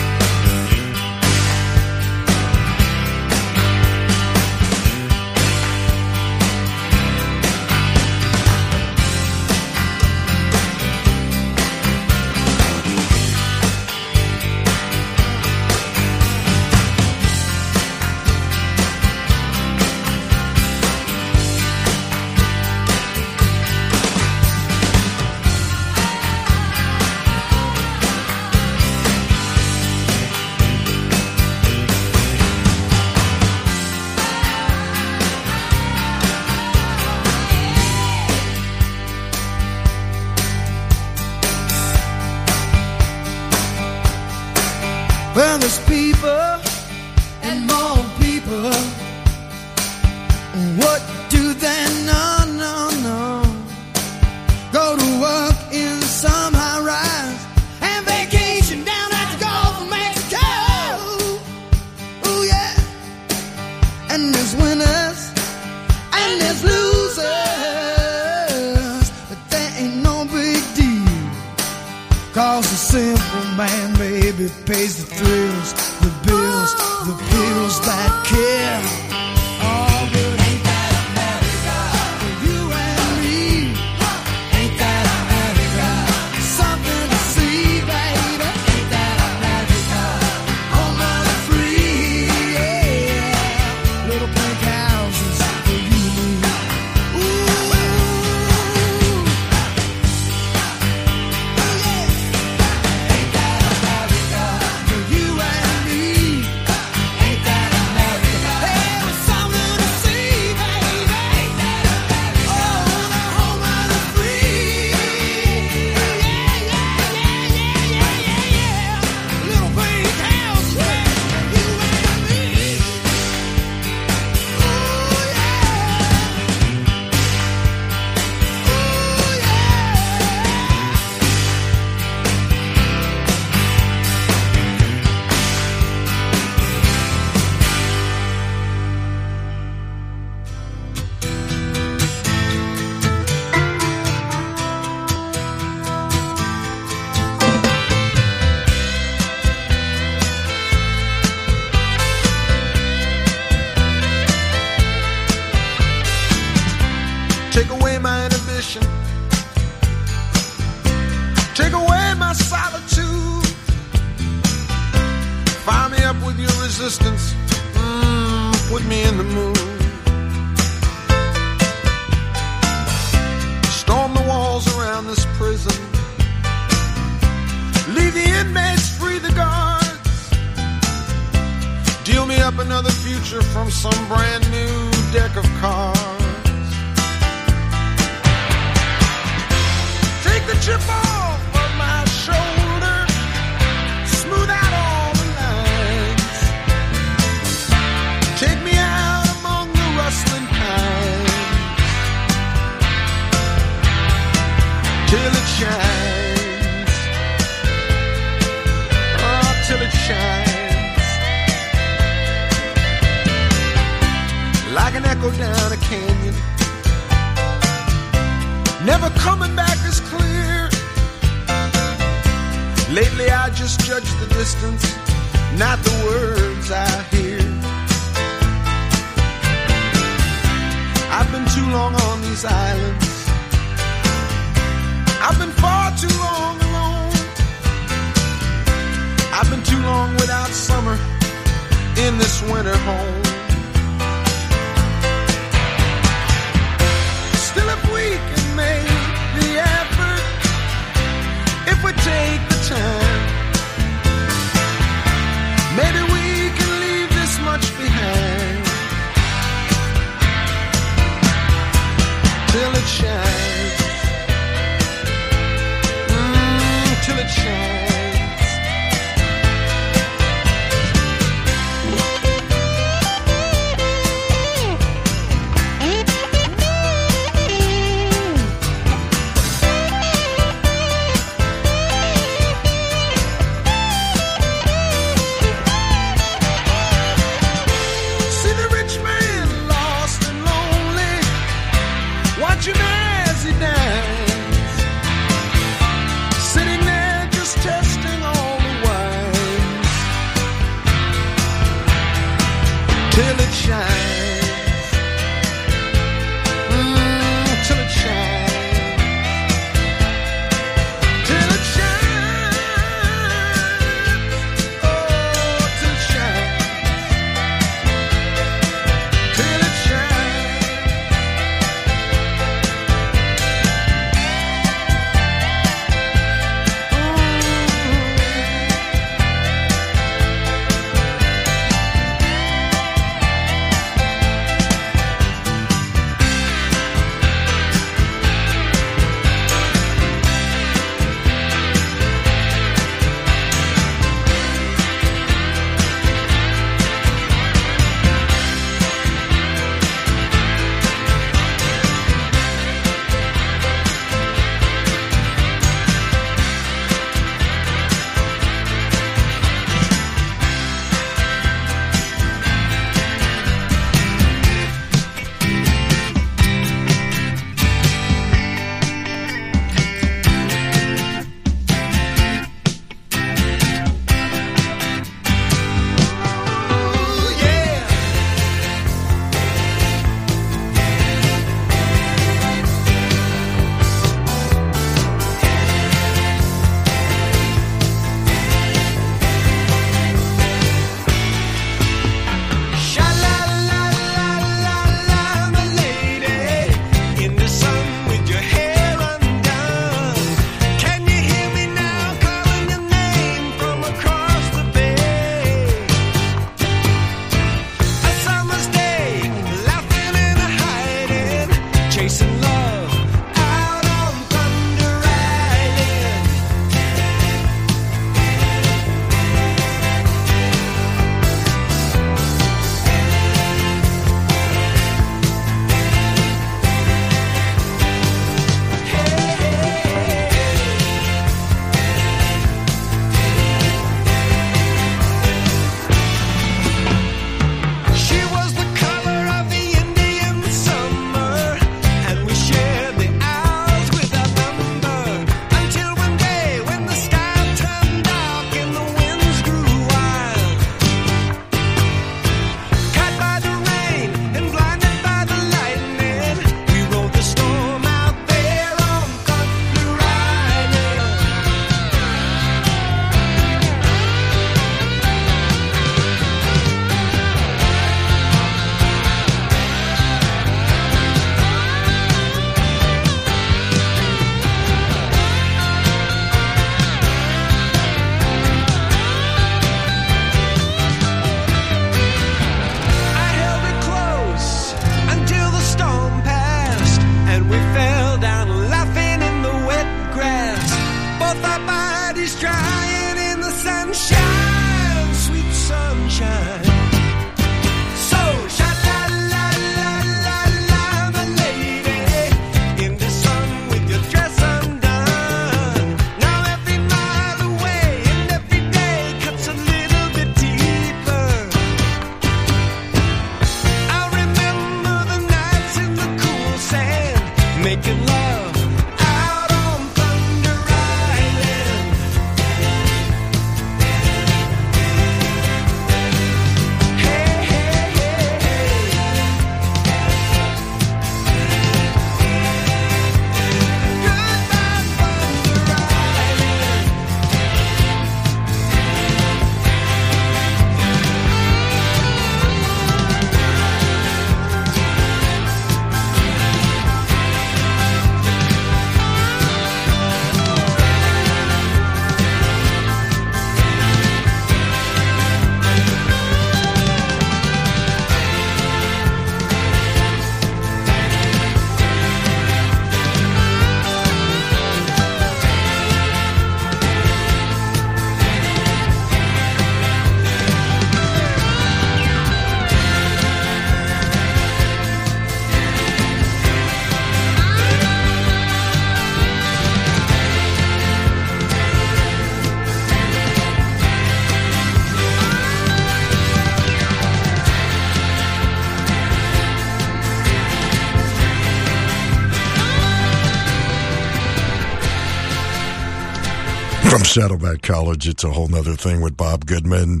Saddleback College, it's a whole nother thing with Bob Goodman.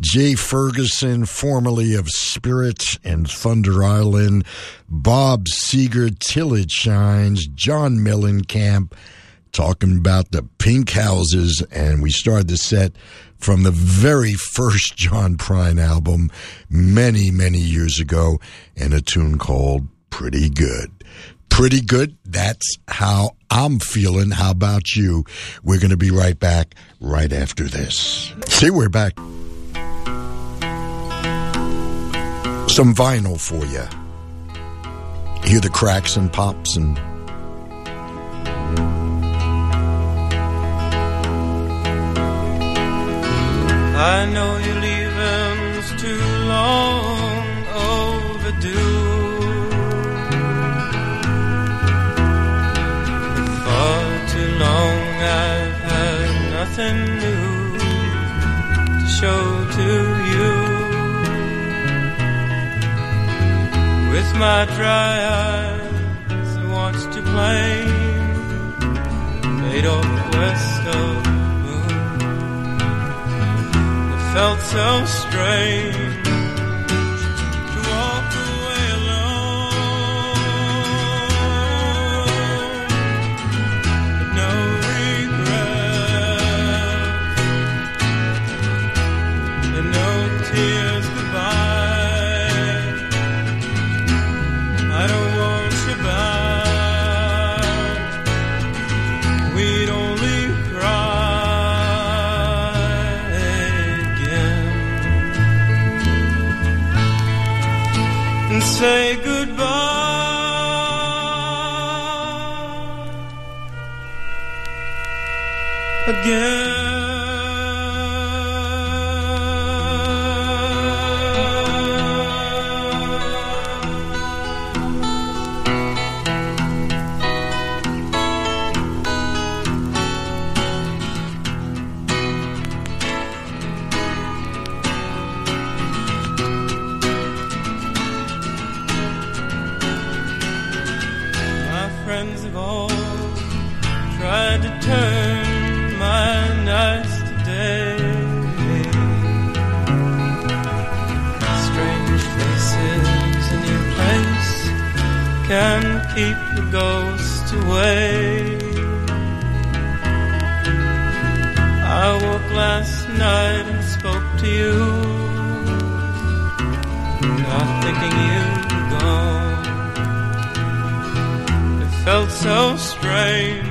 Jay Ferguson, formerly of Spirit and Thunder Island. Bob Seger, Till It Shines. John Mellencamp, talking about the pink houses. And we started the set from the very first John Prine album many, many years ago in a tune called Pretty Good. Pretty good. That's how I'm feeling. How about you? We're going to be right back right after this. See, we're back. Some vinyl for you. Hear the cracks and pops and I know your leaving's nothing new to show to you. With my dry eyes, I watched you playing fade off west of moon. It felt so strange say goodbye away. I woke last night and spoke to you, not thinking you were gone. It felt so strange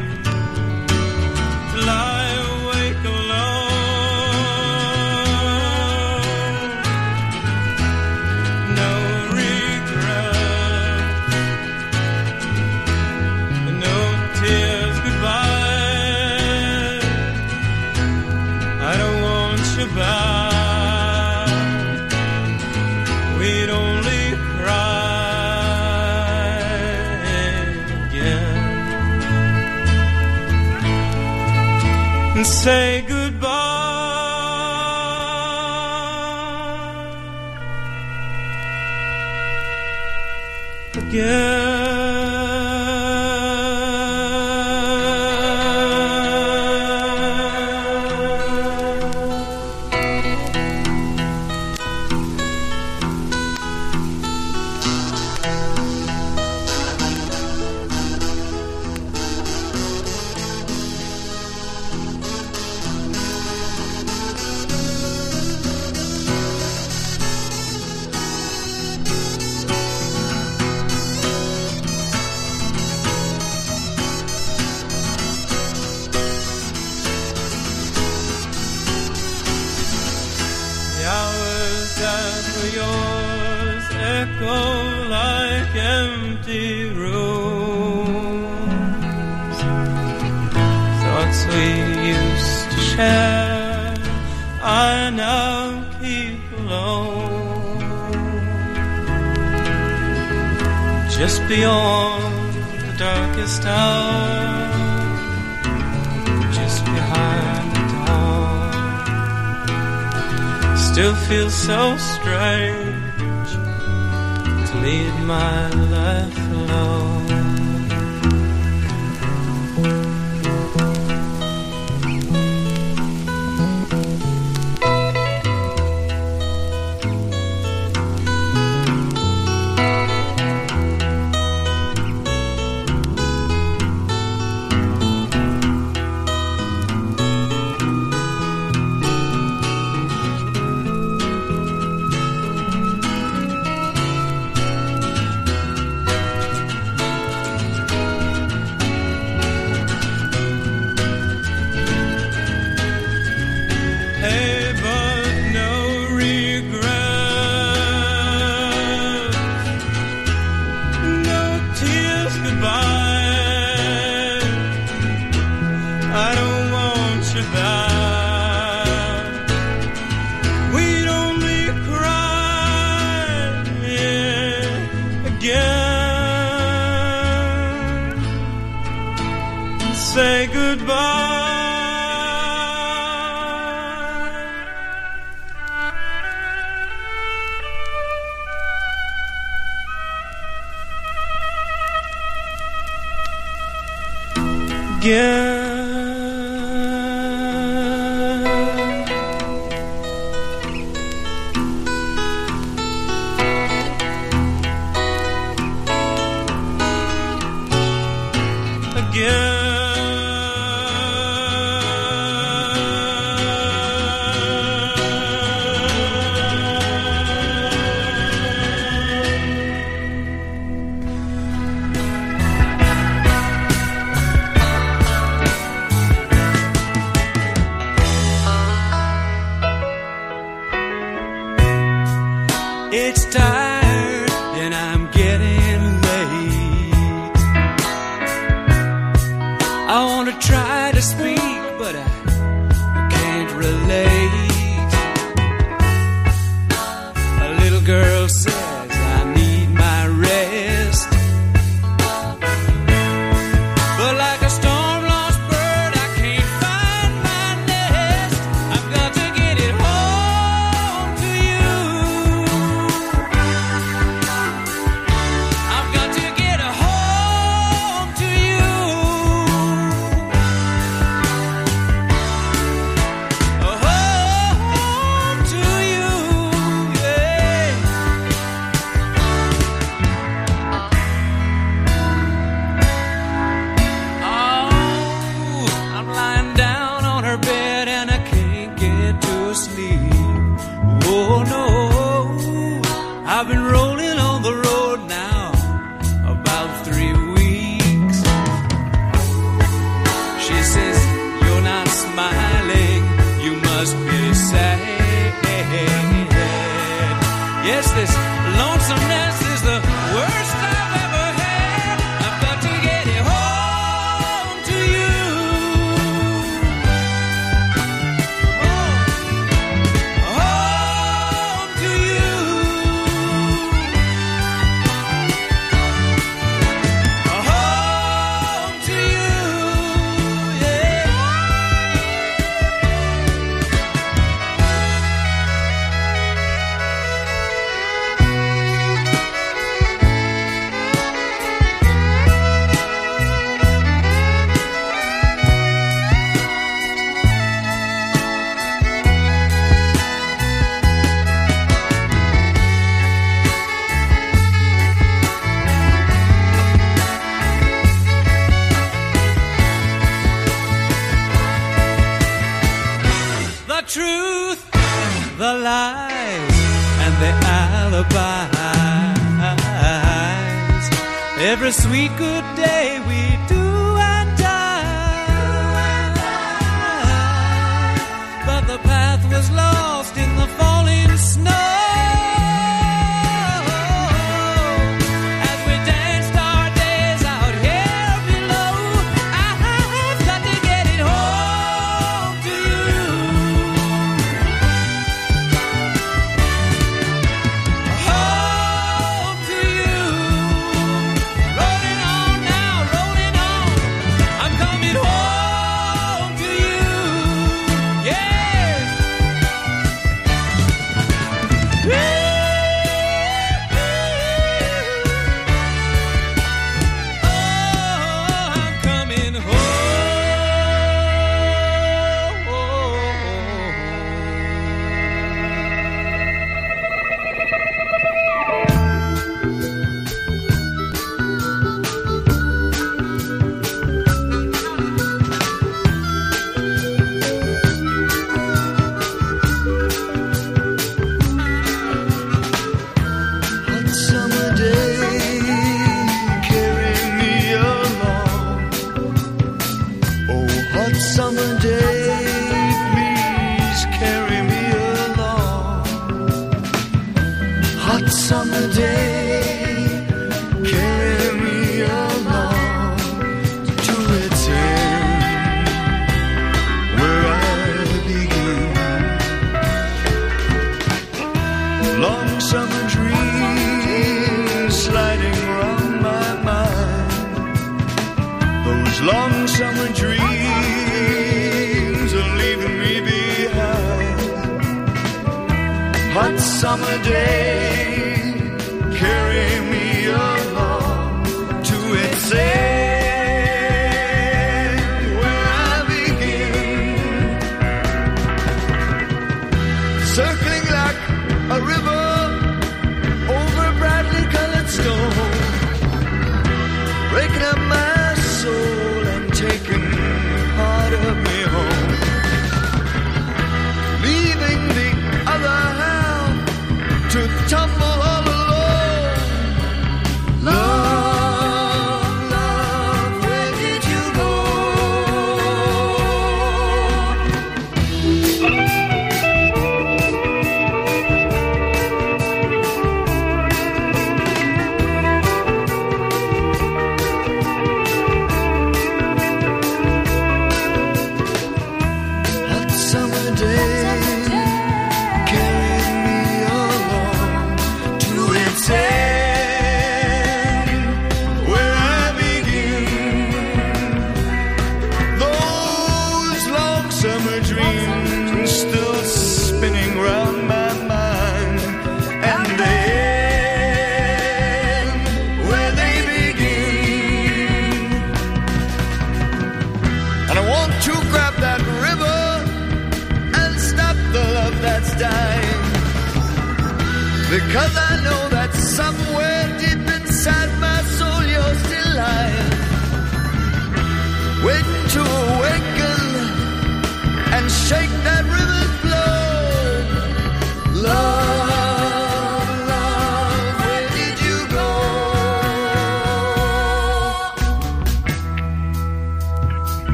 say goodbye again. Yours echo like empty rooms. Thoughts we used to share, I now keep alone. Just beyond the darkest hour, just behind still feels so strange to lead my life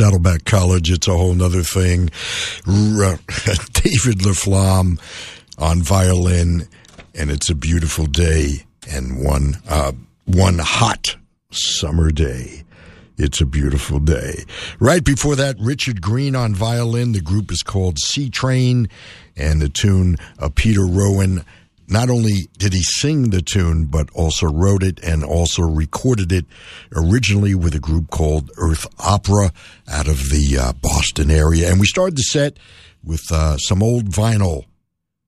Saddleback College, it's a whole other thing. Uh, David Laflamme on violin, and it's a beautiful day and one uh, one hot summer day. It's a beautiful day. Right before that, Richard Greene on violin. The group is called Seatrain, and the tune, of Peter Rowan, not only did he sing the tune, but also wrote it and also recorded it originally with a group called Earth Opera out of the uh, Boston area. And we started the set with uh, some old vinyl,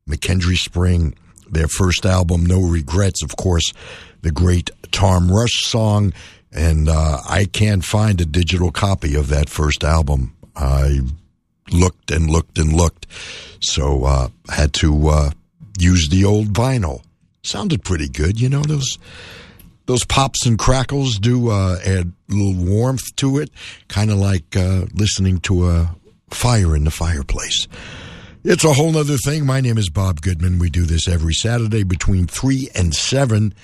McKendree Spring, their first album, No Regrets, of course, the great Tom Rush song. And uh, I can't find a digital copy of that first album. I looked and looked and looked, so uh, had to uh, use the old vinyl. Sounded pretty good, you know those those pops and crackles do uh, add a little warmth to it, kind of like uh, listening to a fire in the fireplace. It's a whole other thing. My name is Bob Goodman. We do this every Saturday between 3 and 7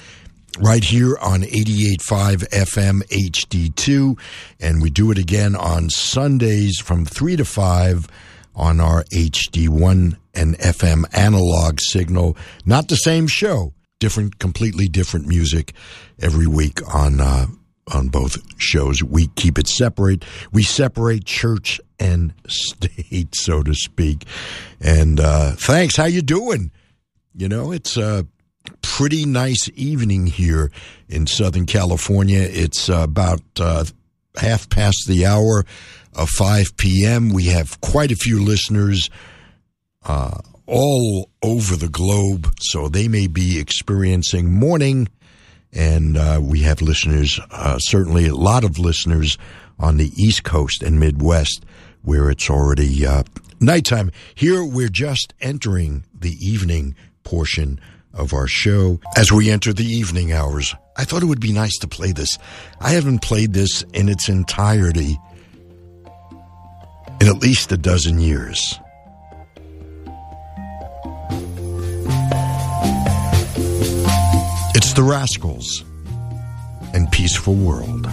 right here on 88.5 FM HD2. And we do it again on Sundays from 3 to 5 on our HD1 and FM analog signal. Not the same show, different, completely different music every week on uh, on both shows. We keep it separate. We separate church and state, so to speak. And uh, thanks. How you doing? You know, it's a pretty nice evening here in Southern California. It's about uh, half past the hour of 5 p.m. We have quite a few listeners uh, all over the globe, so they may be experiencing morning. And uh, we have listeners, uh, certainly a lot of listeners on the East Coast and Midwest where it's already uh, nighttime. Here we're just entering the evening portion of our show. As we enter the evening hours, I thought it would be nice to play this. I haven't played this in its entirety in at least a dozen years. It's the Rascals and Peaceful World.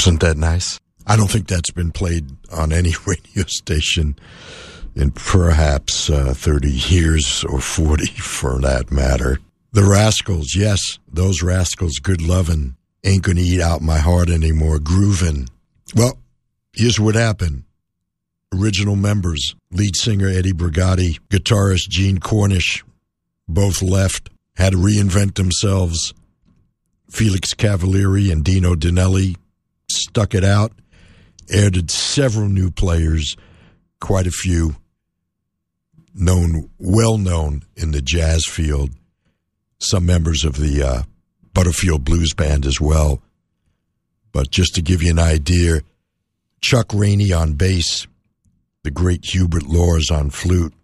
Wasn't that nice? I don't think that's been played on any radio station in perhaps uh, 30 years or 40 for that matter. The Rascals, yes, those Rascals, good lovin', ain't gonna eat out my heart anymore, groovin'. Well, here's what happened. Original members, lead singer Eddie Brigati, guitarist Gene Cornish, both left, had to reinvent themselves. Felix Cavaliere and Dino Danelli stuck it out, added several new players, quite a few known, well known in the jazz field, some members of the uh, Butterfield Blues Band as well. But just to give you an idea, Chuck Rainey on bass, the great Hubert Laws on flute,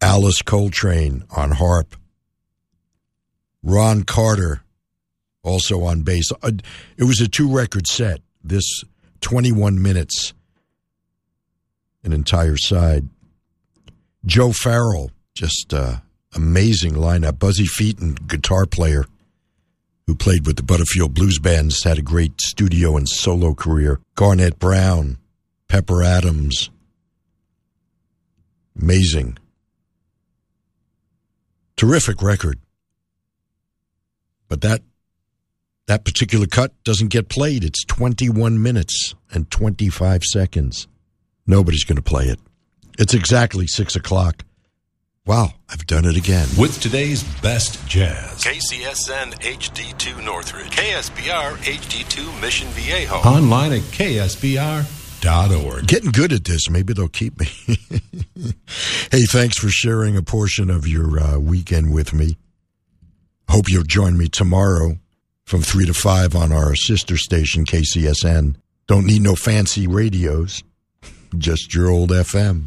Alice Coltrane on harp, Ron Carter also on bass. Uh, It was a two record set. This 21 minutes, an entire side. Joe Farrell, just uh, amazing lineup. Buzzy Feiten, guitar player, who played with the Butterfield Blues Bands, had a great studio and solo career. Garnett Brown, Pepper Adams, amazing. Terrific record. But that that particular cut doesn't get played. It's 21 minutes and 25 seconds. Nobody's going to play it. It's exactly 6 o'clock. Wow, I've done it again. With today's best jazz. KCSN HD2 Northridge. KSBR HD2 Mission Viejo. Online at ksbr.org. Getting good at this. Maybe they'll keep me. hey, thanks for sharing a portion of your uh, weekend with me. Hope you'll join me tomorrow from 3 to 5 on our sister station, KCSN. Don't need no fancy radios, just your old FM.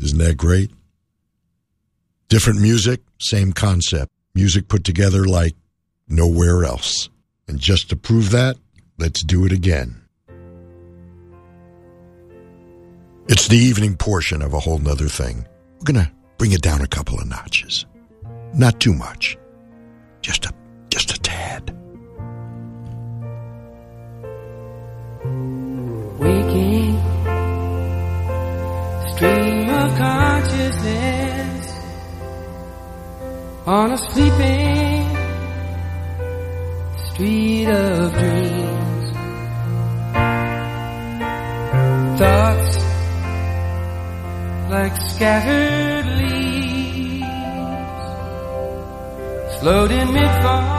Isn't that great? Different music, same concept. Music put together like nowhere else. And just to prove that, let's do it again. It's the evening portion of a whole nother thing. We're going to bring it down a couple of notches. Not too much. Just a tad. Waking, stream of consciousness on a sleeping street of dreams. Thoughts like scattered leaves float in mid-fall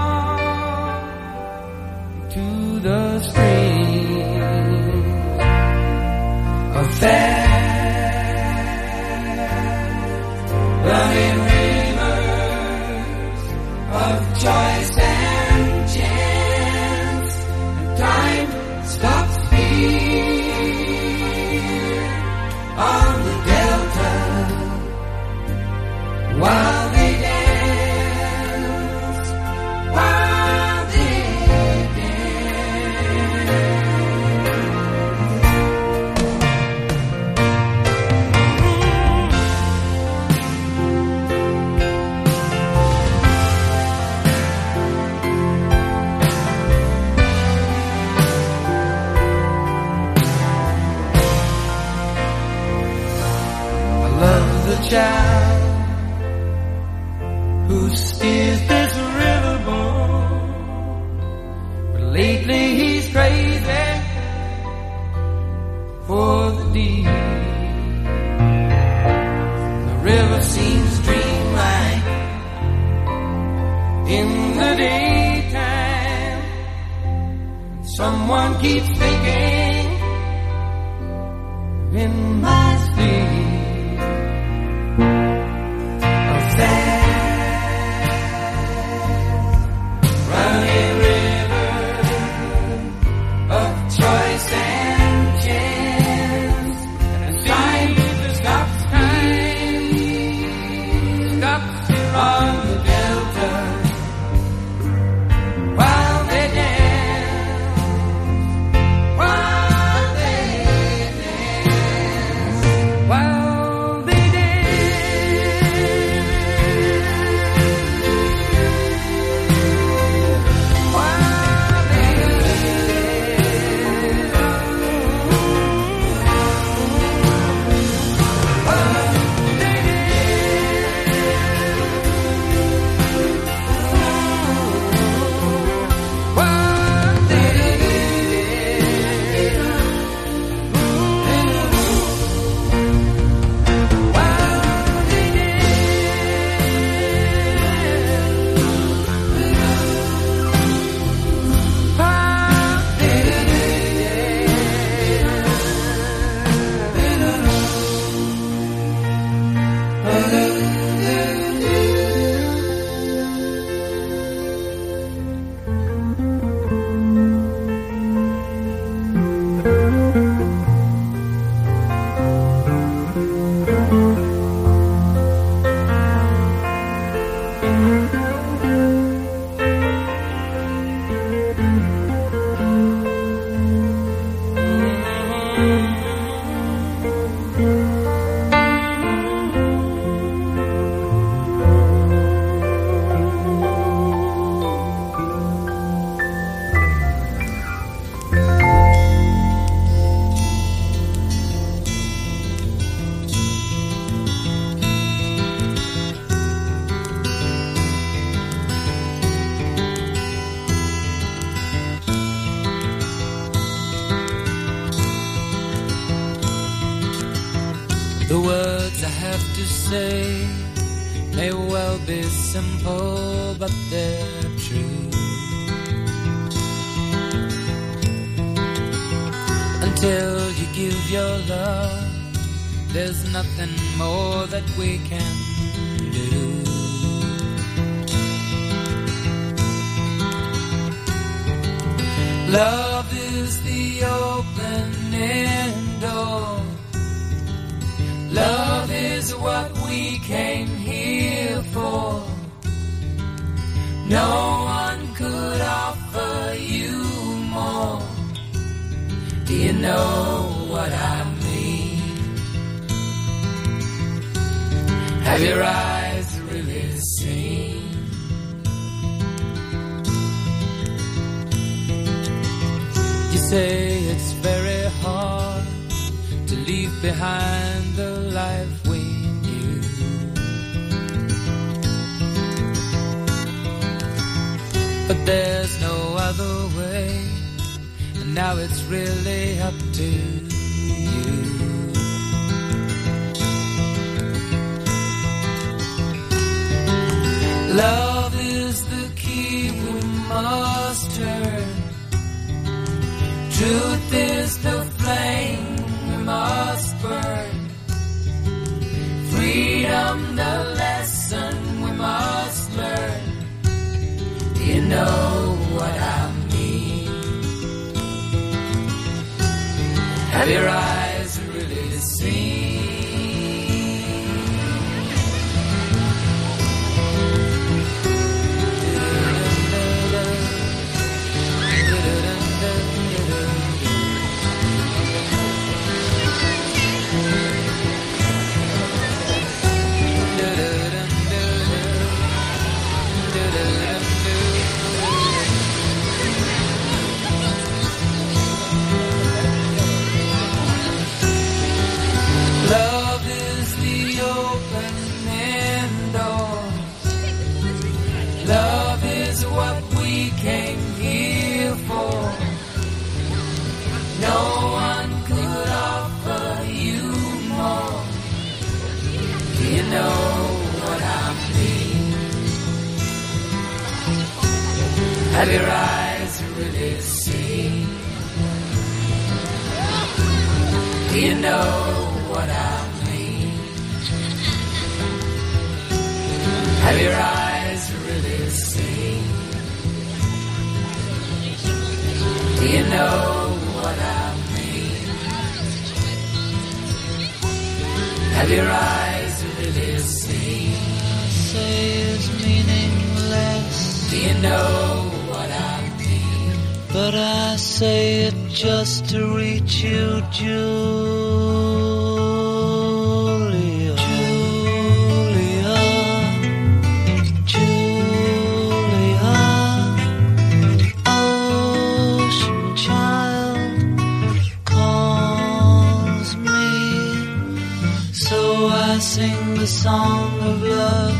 the streams of fast running rivers of choice and chance. Time stops here. On the delta while child who steers this riverboat. But lately he's crazy for the deep. The river seems dreamlike in the daytime. Someone keeps thinking in my Have your eyes really seen? Do you know what I mean? Have your eyes really seen? Do you know what I mean? Have your eyes really seen? Say is meaningless. Do you know? But I say it just to reach you, Julia. Julia, Julia, ocean child calls me. So I sing the song of love.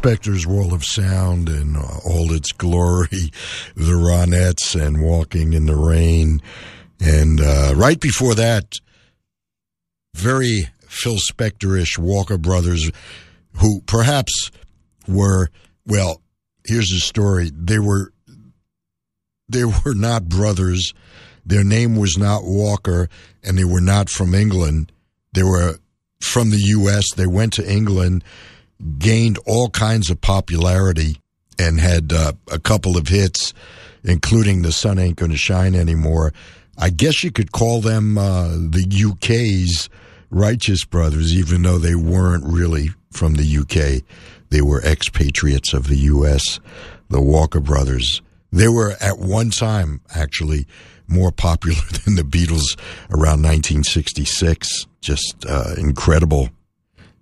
Spector's Wall of Sound and uh, all its glory, the Ronettes and Walking in the Rain. And uh, right before that, very Phil Spector-ish Walker Brothers, who perhaps were, well, here's the story. They were, they were not brothers. Their name was not Walker, and they were not from England. They were from the U.S. They went to England, gained all kinds of popularity, and had uh, a couple of hits, including "The Sun Ain't Gonna Shine Anymore." I guess you could call them uh, the UK's Righteous Brothers, even though they weren't really from the UK. They were expatriates of the U.S., the Walker Brothers. They were at one time actually more popular than the Beatles around 1966. Just uh, incredible,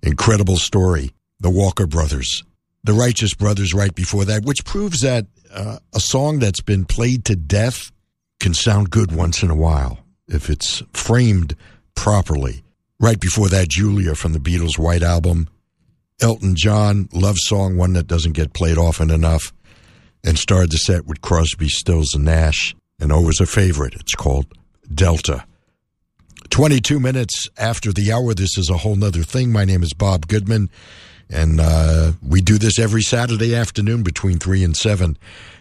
incredible story. The Walker Brothers, the Righteous Brothers, right before that, which proves that uh, a song that's been played to death can sound good once in a while if it's framed properly. Right before that, Julia from the Beatles' White Album. Elton John, love song, one that doesn't get played often enough, and started the set with Crosby, Stills, and Nash, and always a favorite. It's called Delta. 22 minutes after the hour, this is a whole nother thing. My name is Bob Goodman, and uh, we do this every Saturday afternoon between 3 and 7.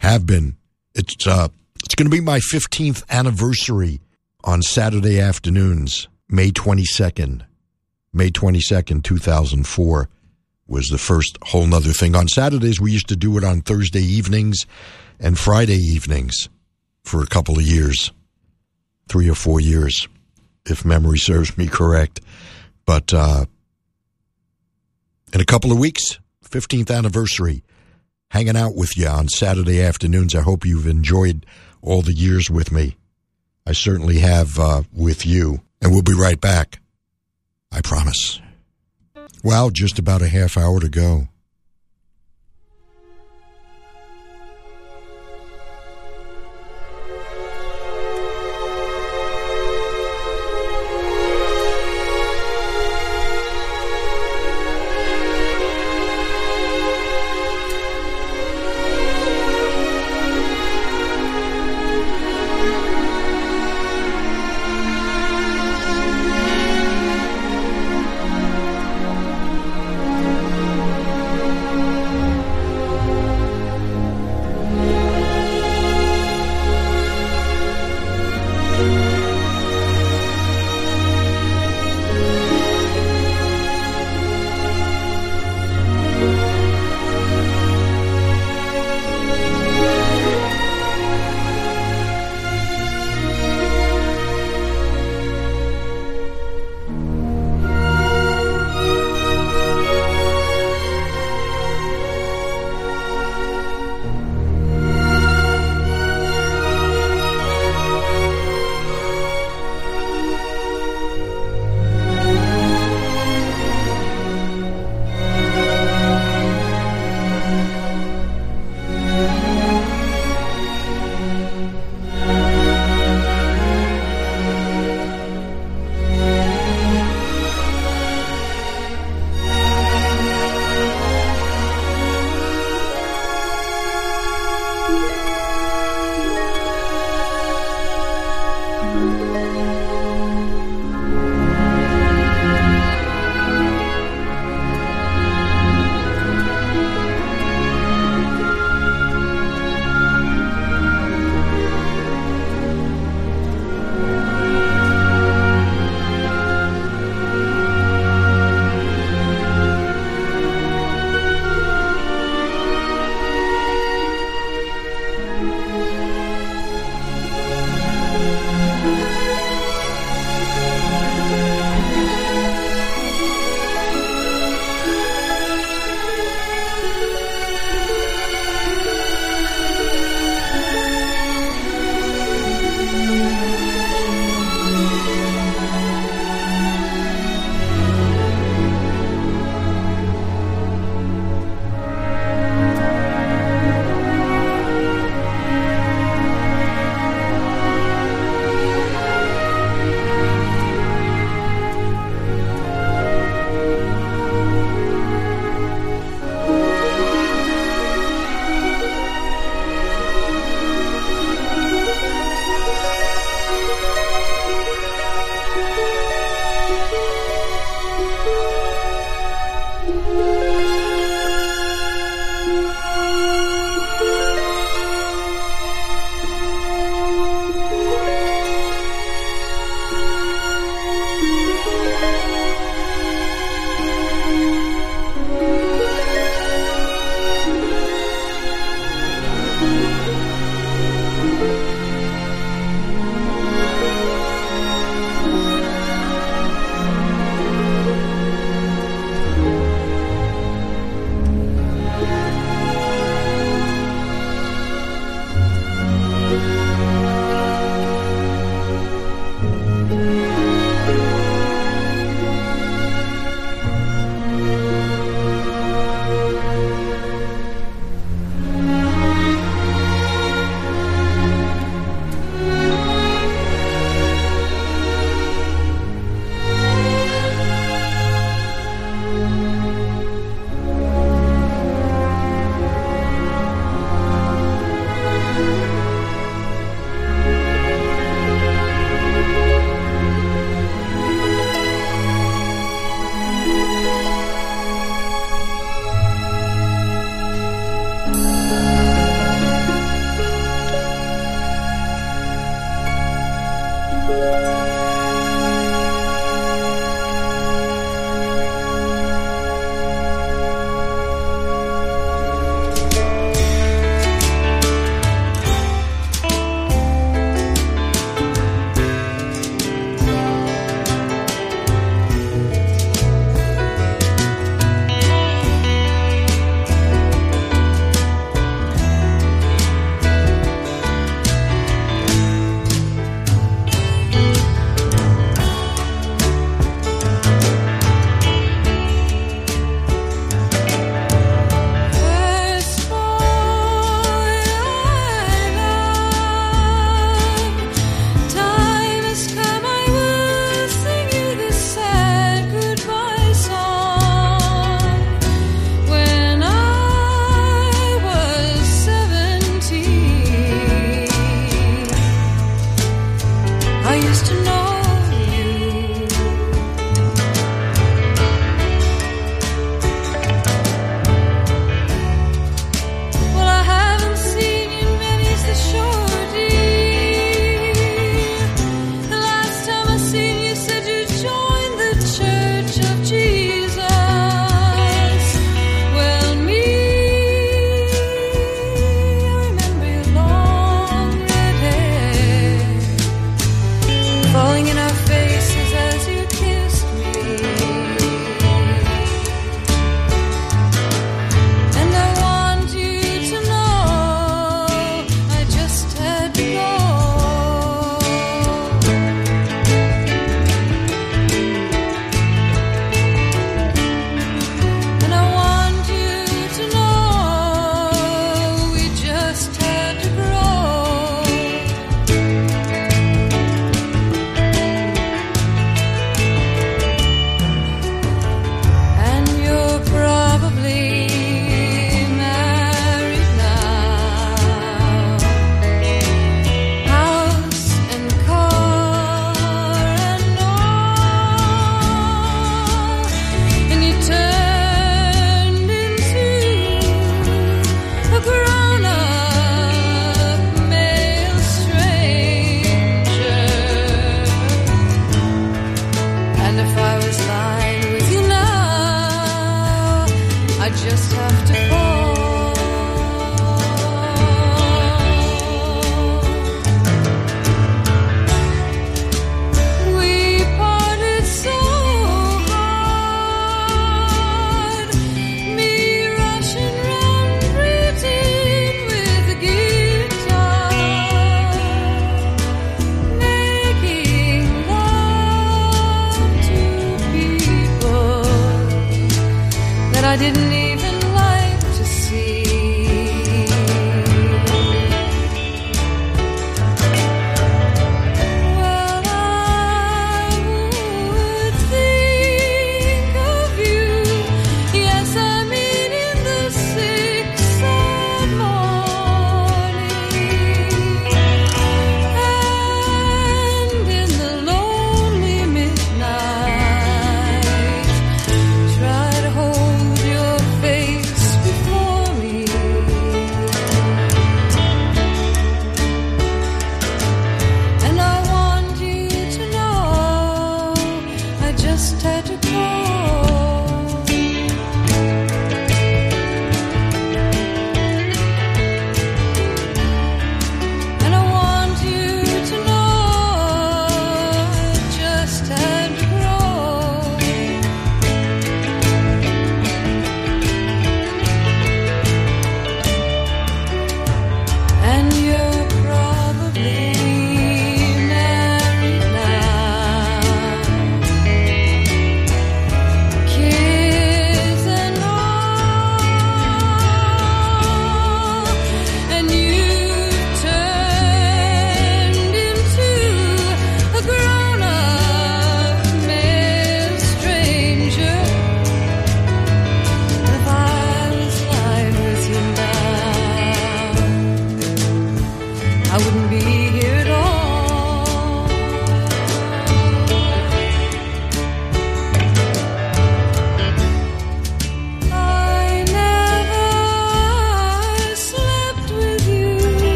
Have been. It's, uh, it's going to be my 15th anniversary on Saturday afternoons, May 22nd. May 22nd, 2004 was the first whole nother thing. On Saturdays, we used to do it on Thursday evenings and Friday evenings for a couple of years, three or four years, if memory serves me correct. But uh, in a couple of weeks, 15th anniversary, hanging out with you on Saturday afternoons. I hope you've enjoyed all the years with me. I certainly have uh, with you. And we'll be right back. I promise. Well, just about a half hour to go.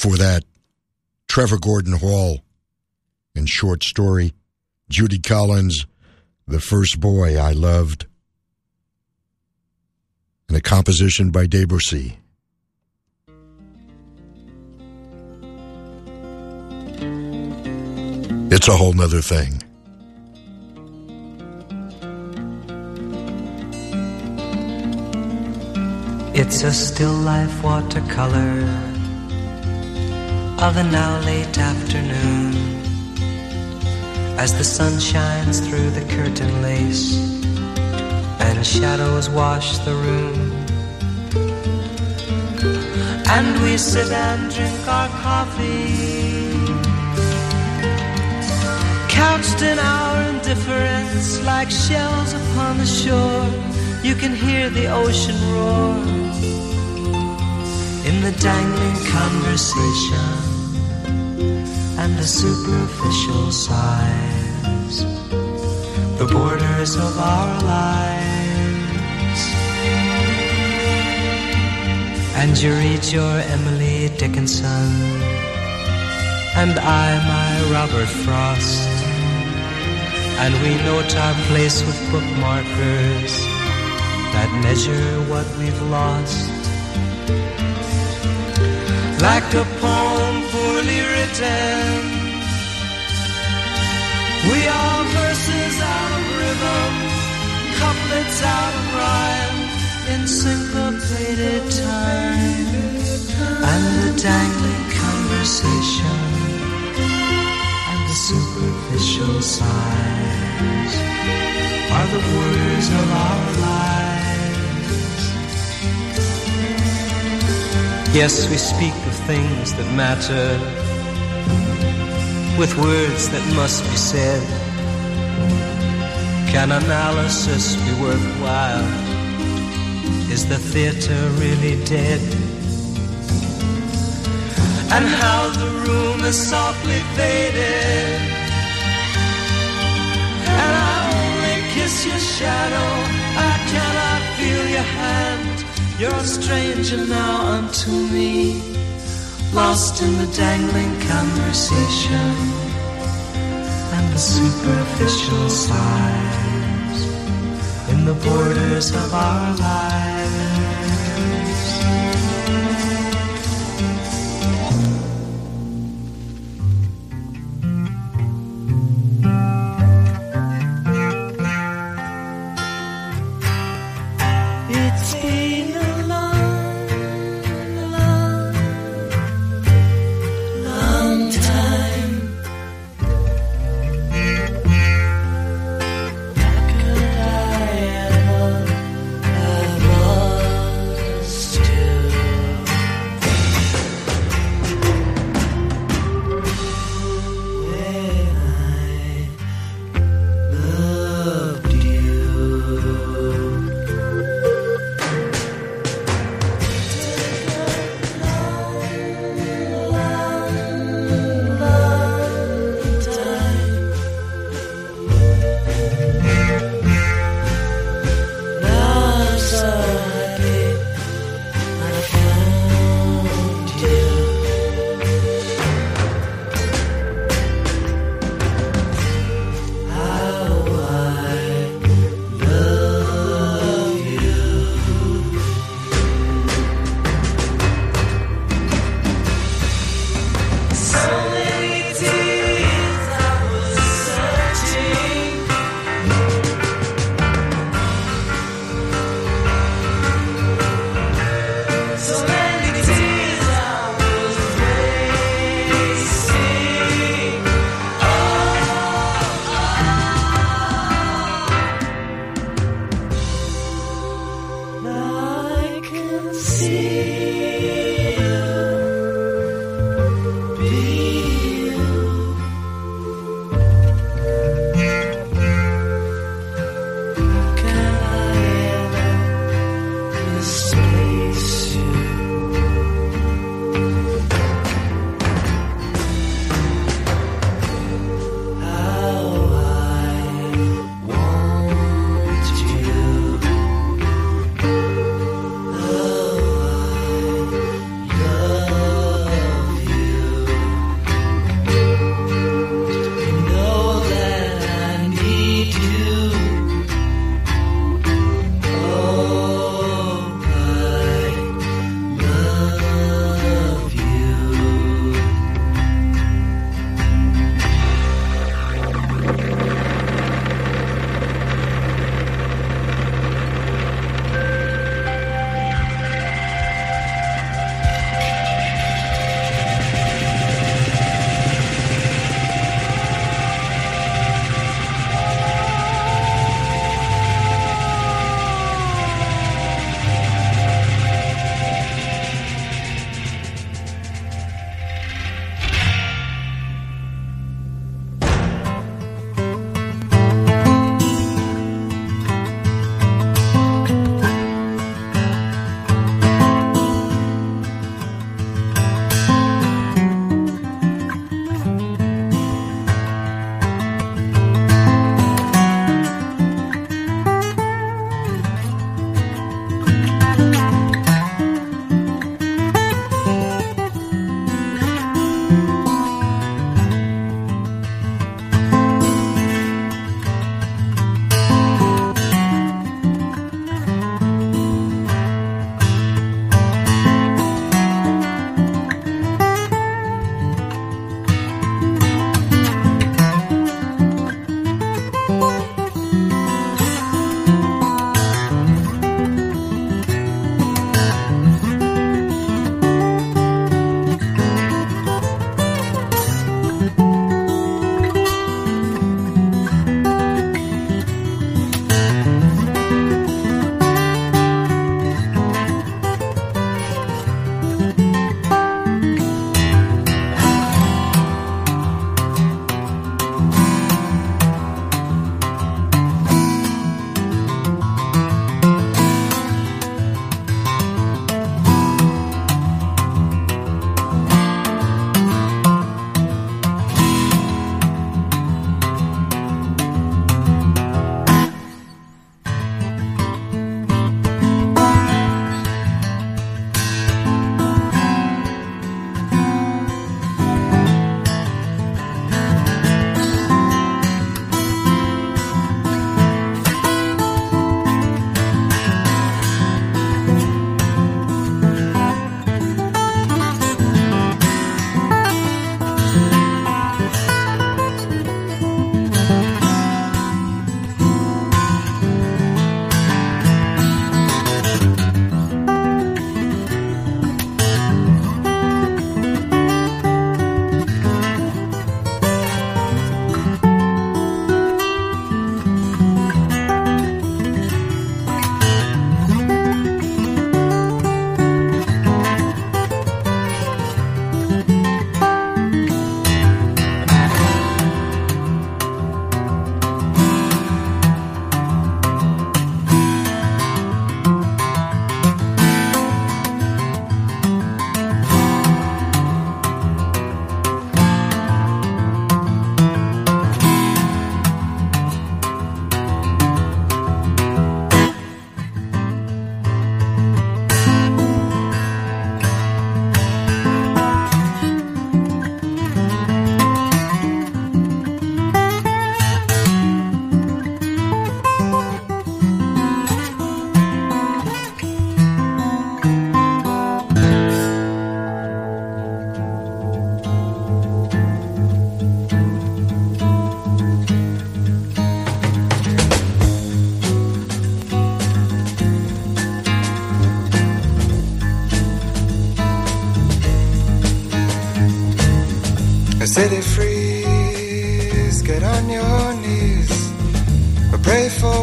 Before that, Trevor Gordon Hall and short story, Judy Collins, The First Boy I Loved, and a composition by Debussy. It's a whole nother thing. It's a still life watercolor of a now late afternoon as the sun shines through the curtain lace and shadows wash the room. And we sit and drink our coffee, couched in our indifference like shells upon the shore. You can hear the ocean roar in the dangling conversation and the superficial sighs, the borders of our lives. And you read your Emily Dickinson, and I my Robert Frost, and we note our place with bookmarkers that measure what we've lost. Like a poem poorly written, we are verses out of rhythm, couplets out of rhyme, in syncopated time, and the dangling conversation and the superficial sighs are the words of our lives. Yes, we speak things that matter with words that must be said. Can analysis be worthwhile? Is the theater really dead? And how the room is softly faded. And I only kiss your shadow. I cannot feel your hand. You're a stranger now unto me, lost in the dangling conversation and the superficial sighs in the borders of our lives.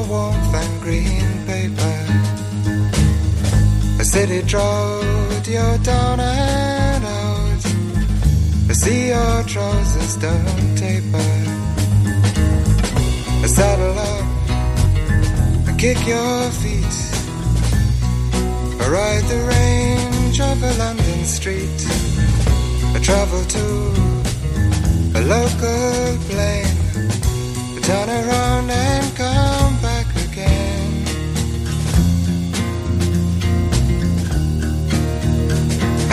Warmth and green paper. A city drought, you're down and out. I see your trousers don't taper. I saddle up I kick your feet. I ride the range of a London street. I travel to a local plane. I turn around and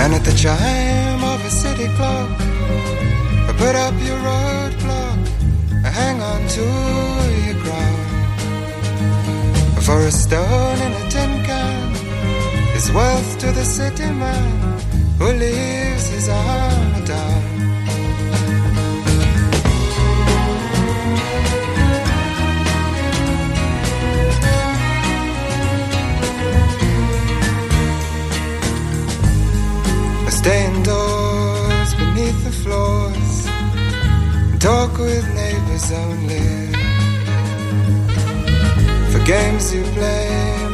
And at the chime of a city clock, put up your road clock. I hang on to your crown. For a stone in a tin can is wealth to the city man who leaves his armor down. Stay indoors beneath the floors talk with neighbors only. For games you play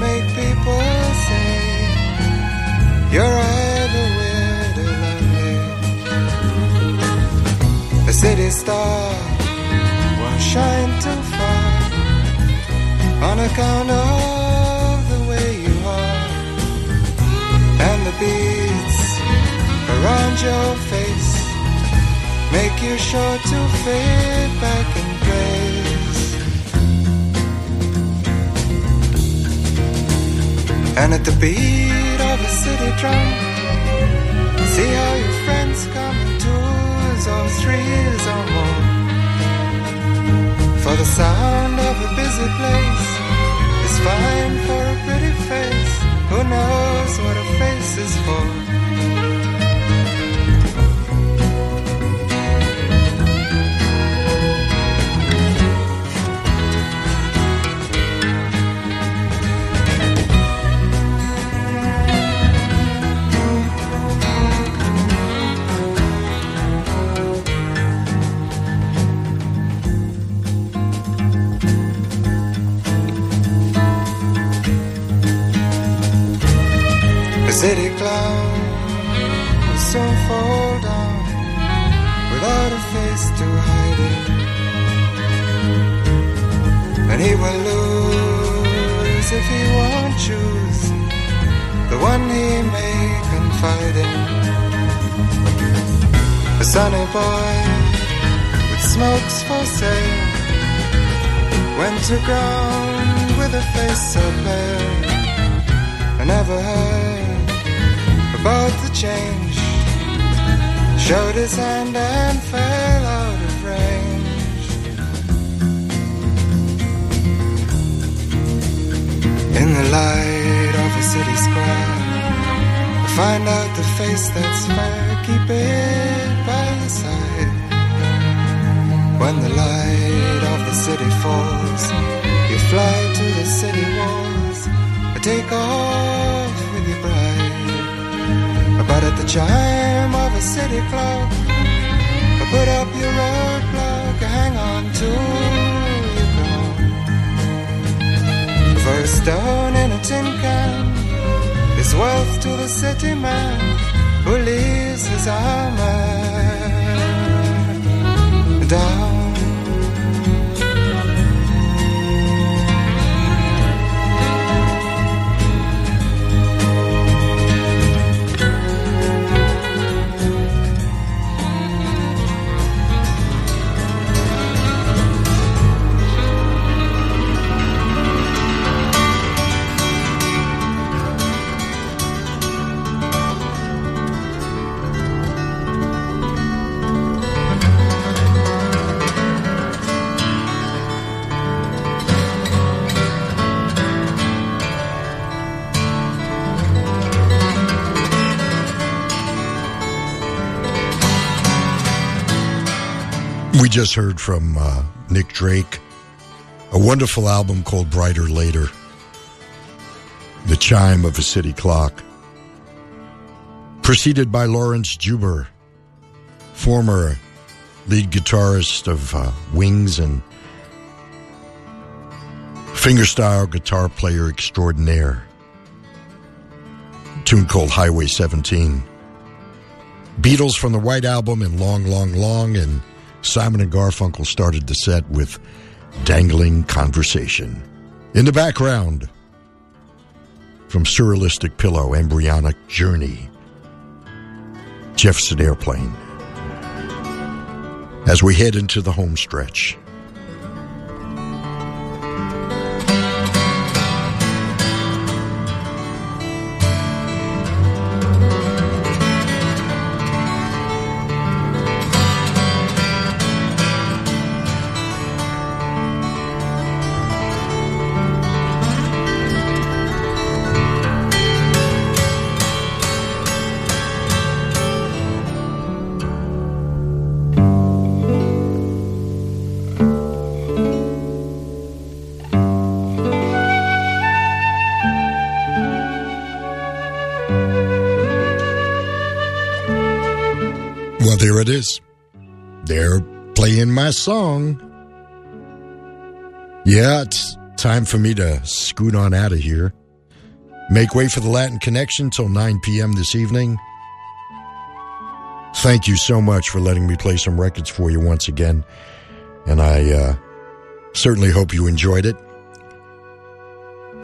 make people say you're either weird or lonely. A city star won't shine too far on account of the way you are and the beads around your face make you sure to fade back in place. And at the beat of a city drum, see how your friends come in twos or threes or more. For the sound of a busy place is fine for a pretty face. Who knows what a face is for? Clown will soon fall down without a face to hide it. And he will lose if he won't choose the one he may confide in. A sunny boy with smokes for sale went to ground with a face so pale. I never heard about the change. Showed his hand and fell out of range. In the light of a city square, I find out the face that's fair. Keep it by your side. When the light of the city falls, you fly to the city walls. I take off at the chime of a city clock, put up your roadblock, hang on to your crown. For a stone in a tin can is wealth to the city man who leaves his armor down. Just heard from uh, Nick Drake, a wonderful album called Bryter Layter, The Chime of a City Clock, preceded by Laurence Juber, former lead guitarist of uh, Wings and fingerstyle guitar player extraordinaire. Tune called Highway 17. Beatles from the White Album and Long, Long, Long, and Simon and Garfunkel started the set with Dangling Conversation. In the background, from Surrealistic Pillow, Embryonic Journey, Jefferson Airplane. As we head into the home stretch. Is. They're playing my song. Yeah, it's time for me to scoot on out of here. Make way for the Latin Connection till 9 p.m. this evening. Thank you so much for letting me play some records for you once again. And I uh, certainly hope you enjoyed it.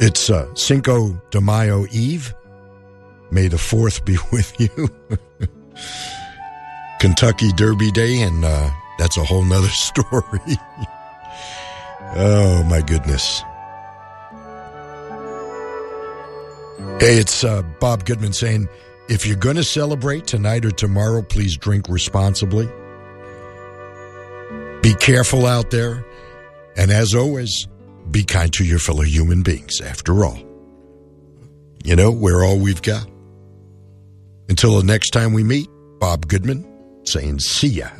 It's uh, Cinco de Mayo Eve. May the 4th be with you. Kentucky Derby Day, and uh, that's a whole nother story. oh, my goodness. Hey, it's uh, Bob Goodman saying if you're going to celebrate tonight or tomorrow, please drink responsibly. Be careful out there. And as always, be kind to your fellow human beings, after all. You know, we're all we've got. Until the next time we meet, Bob Goodman saying see ya.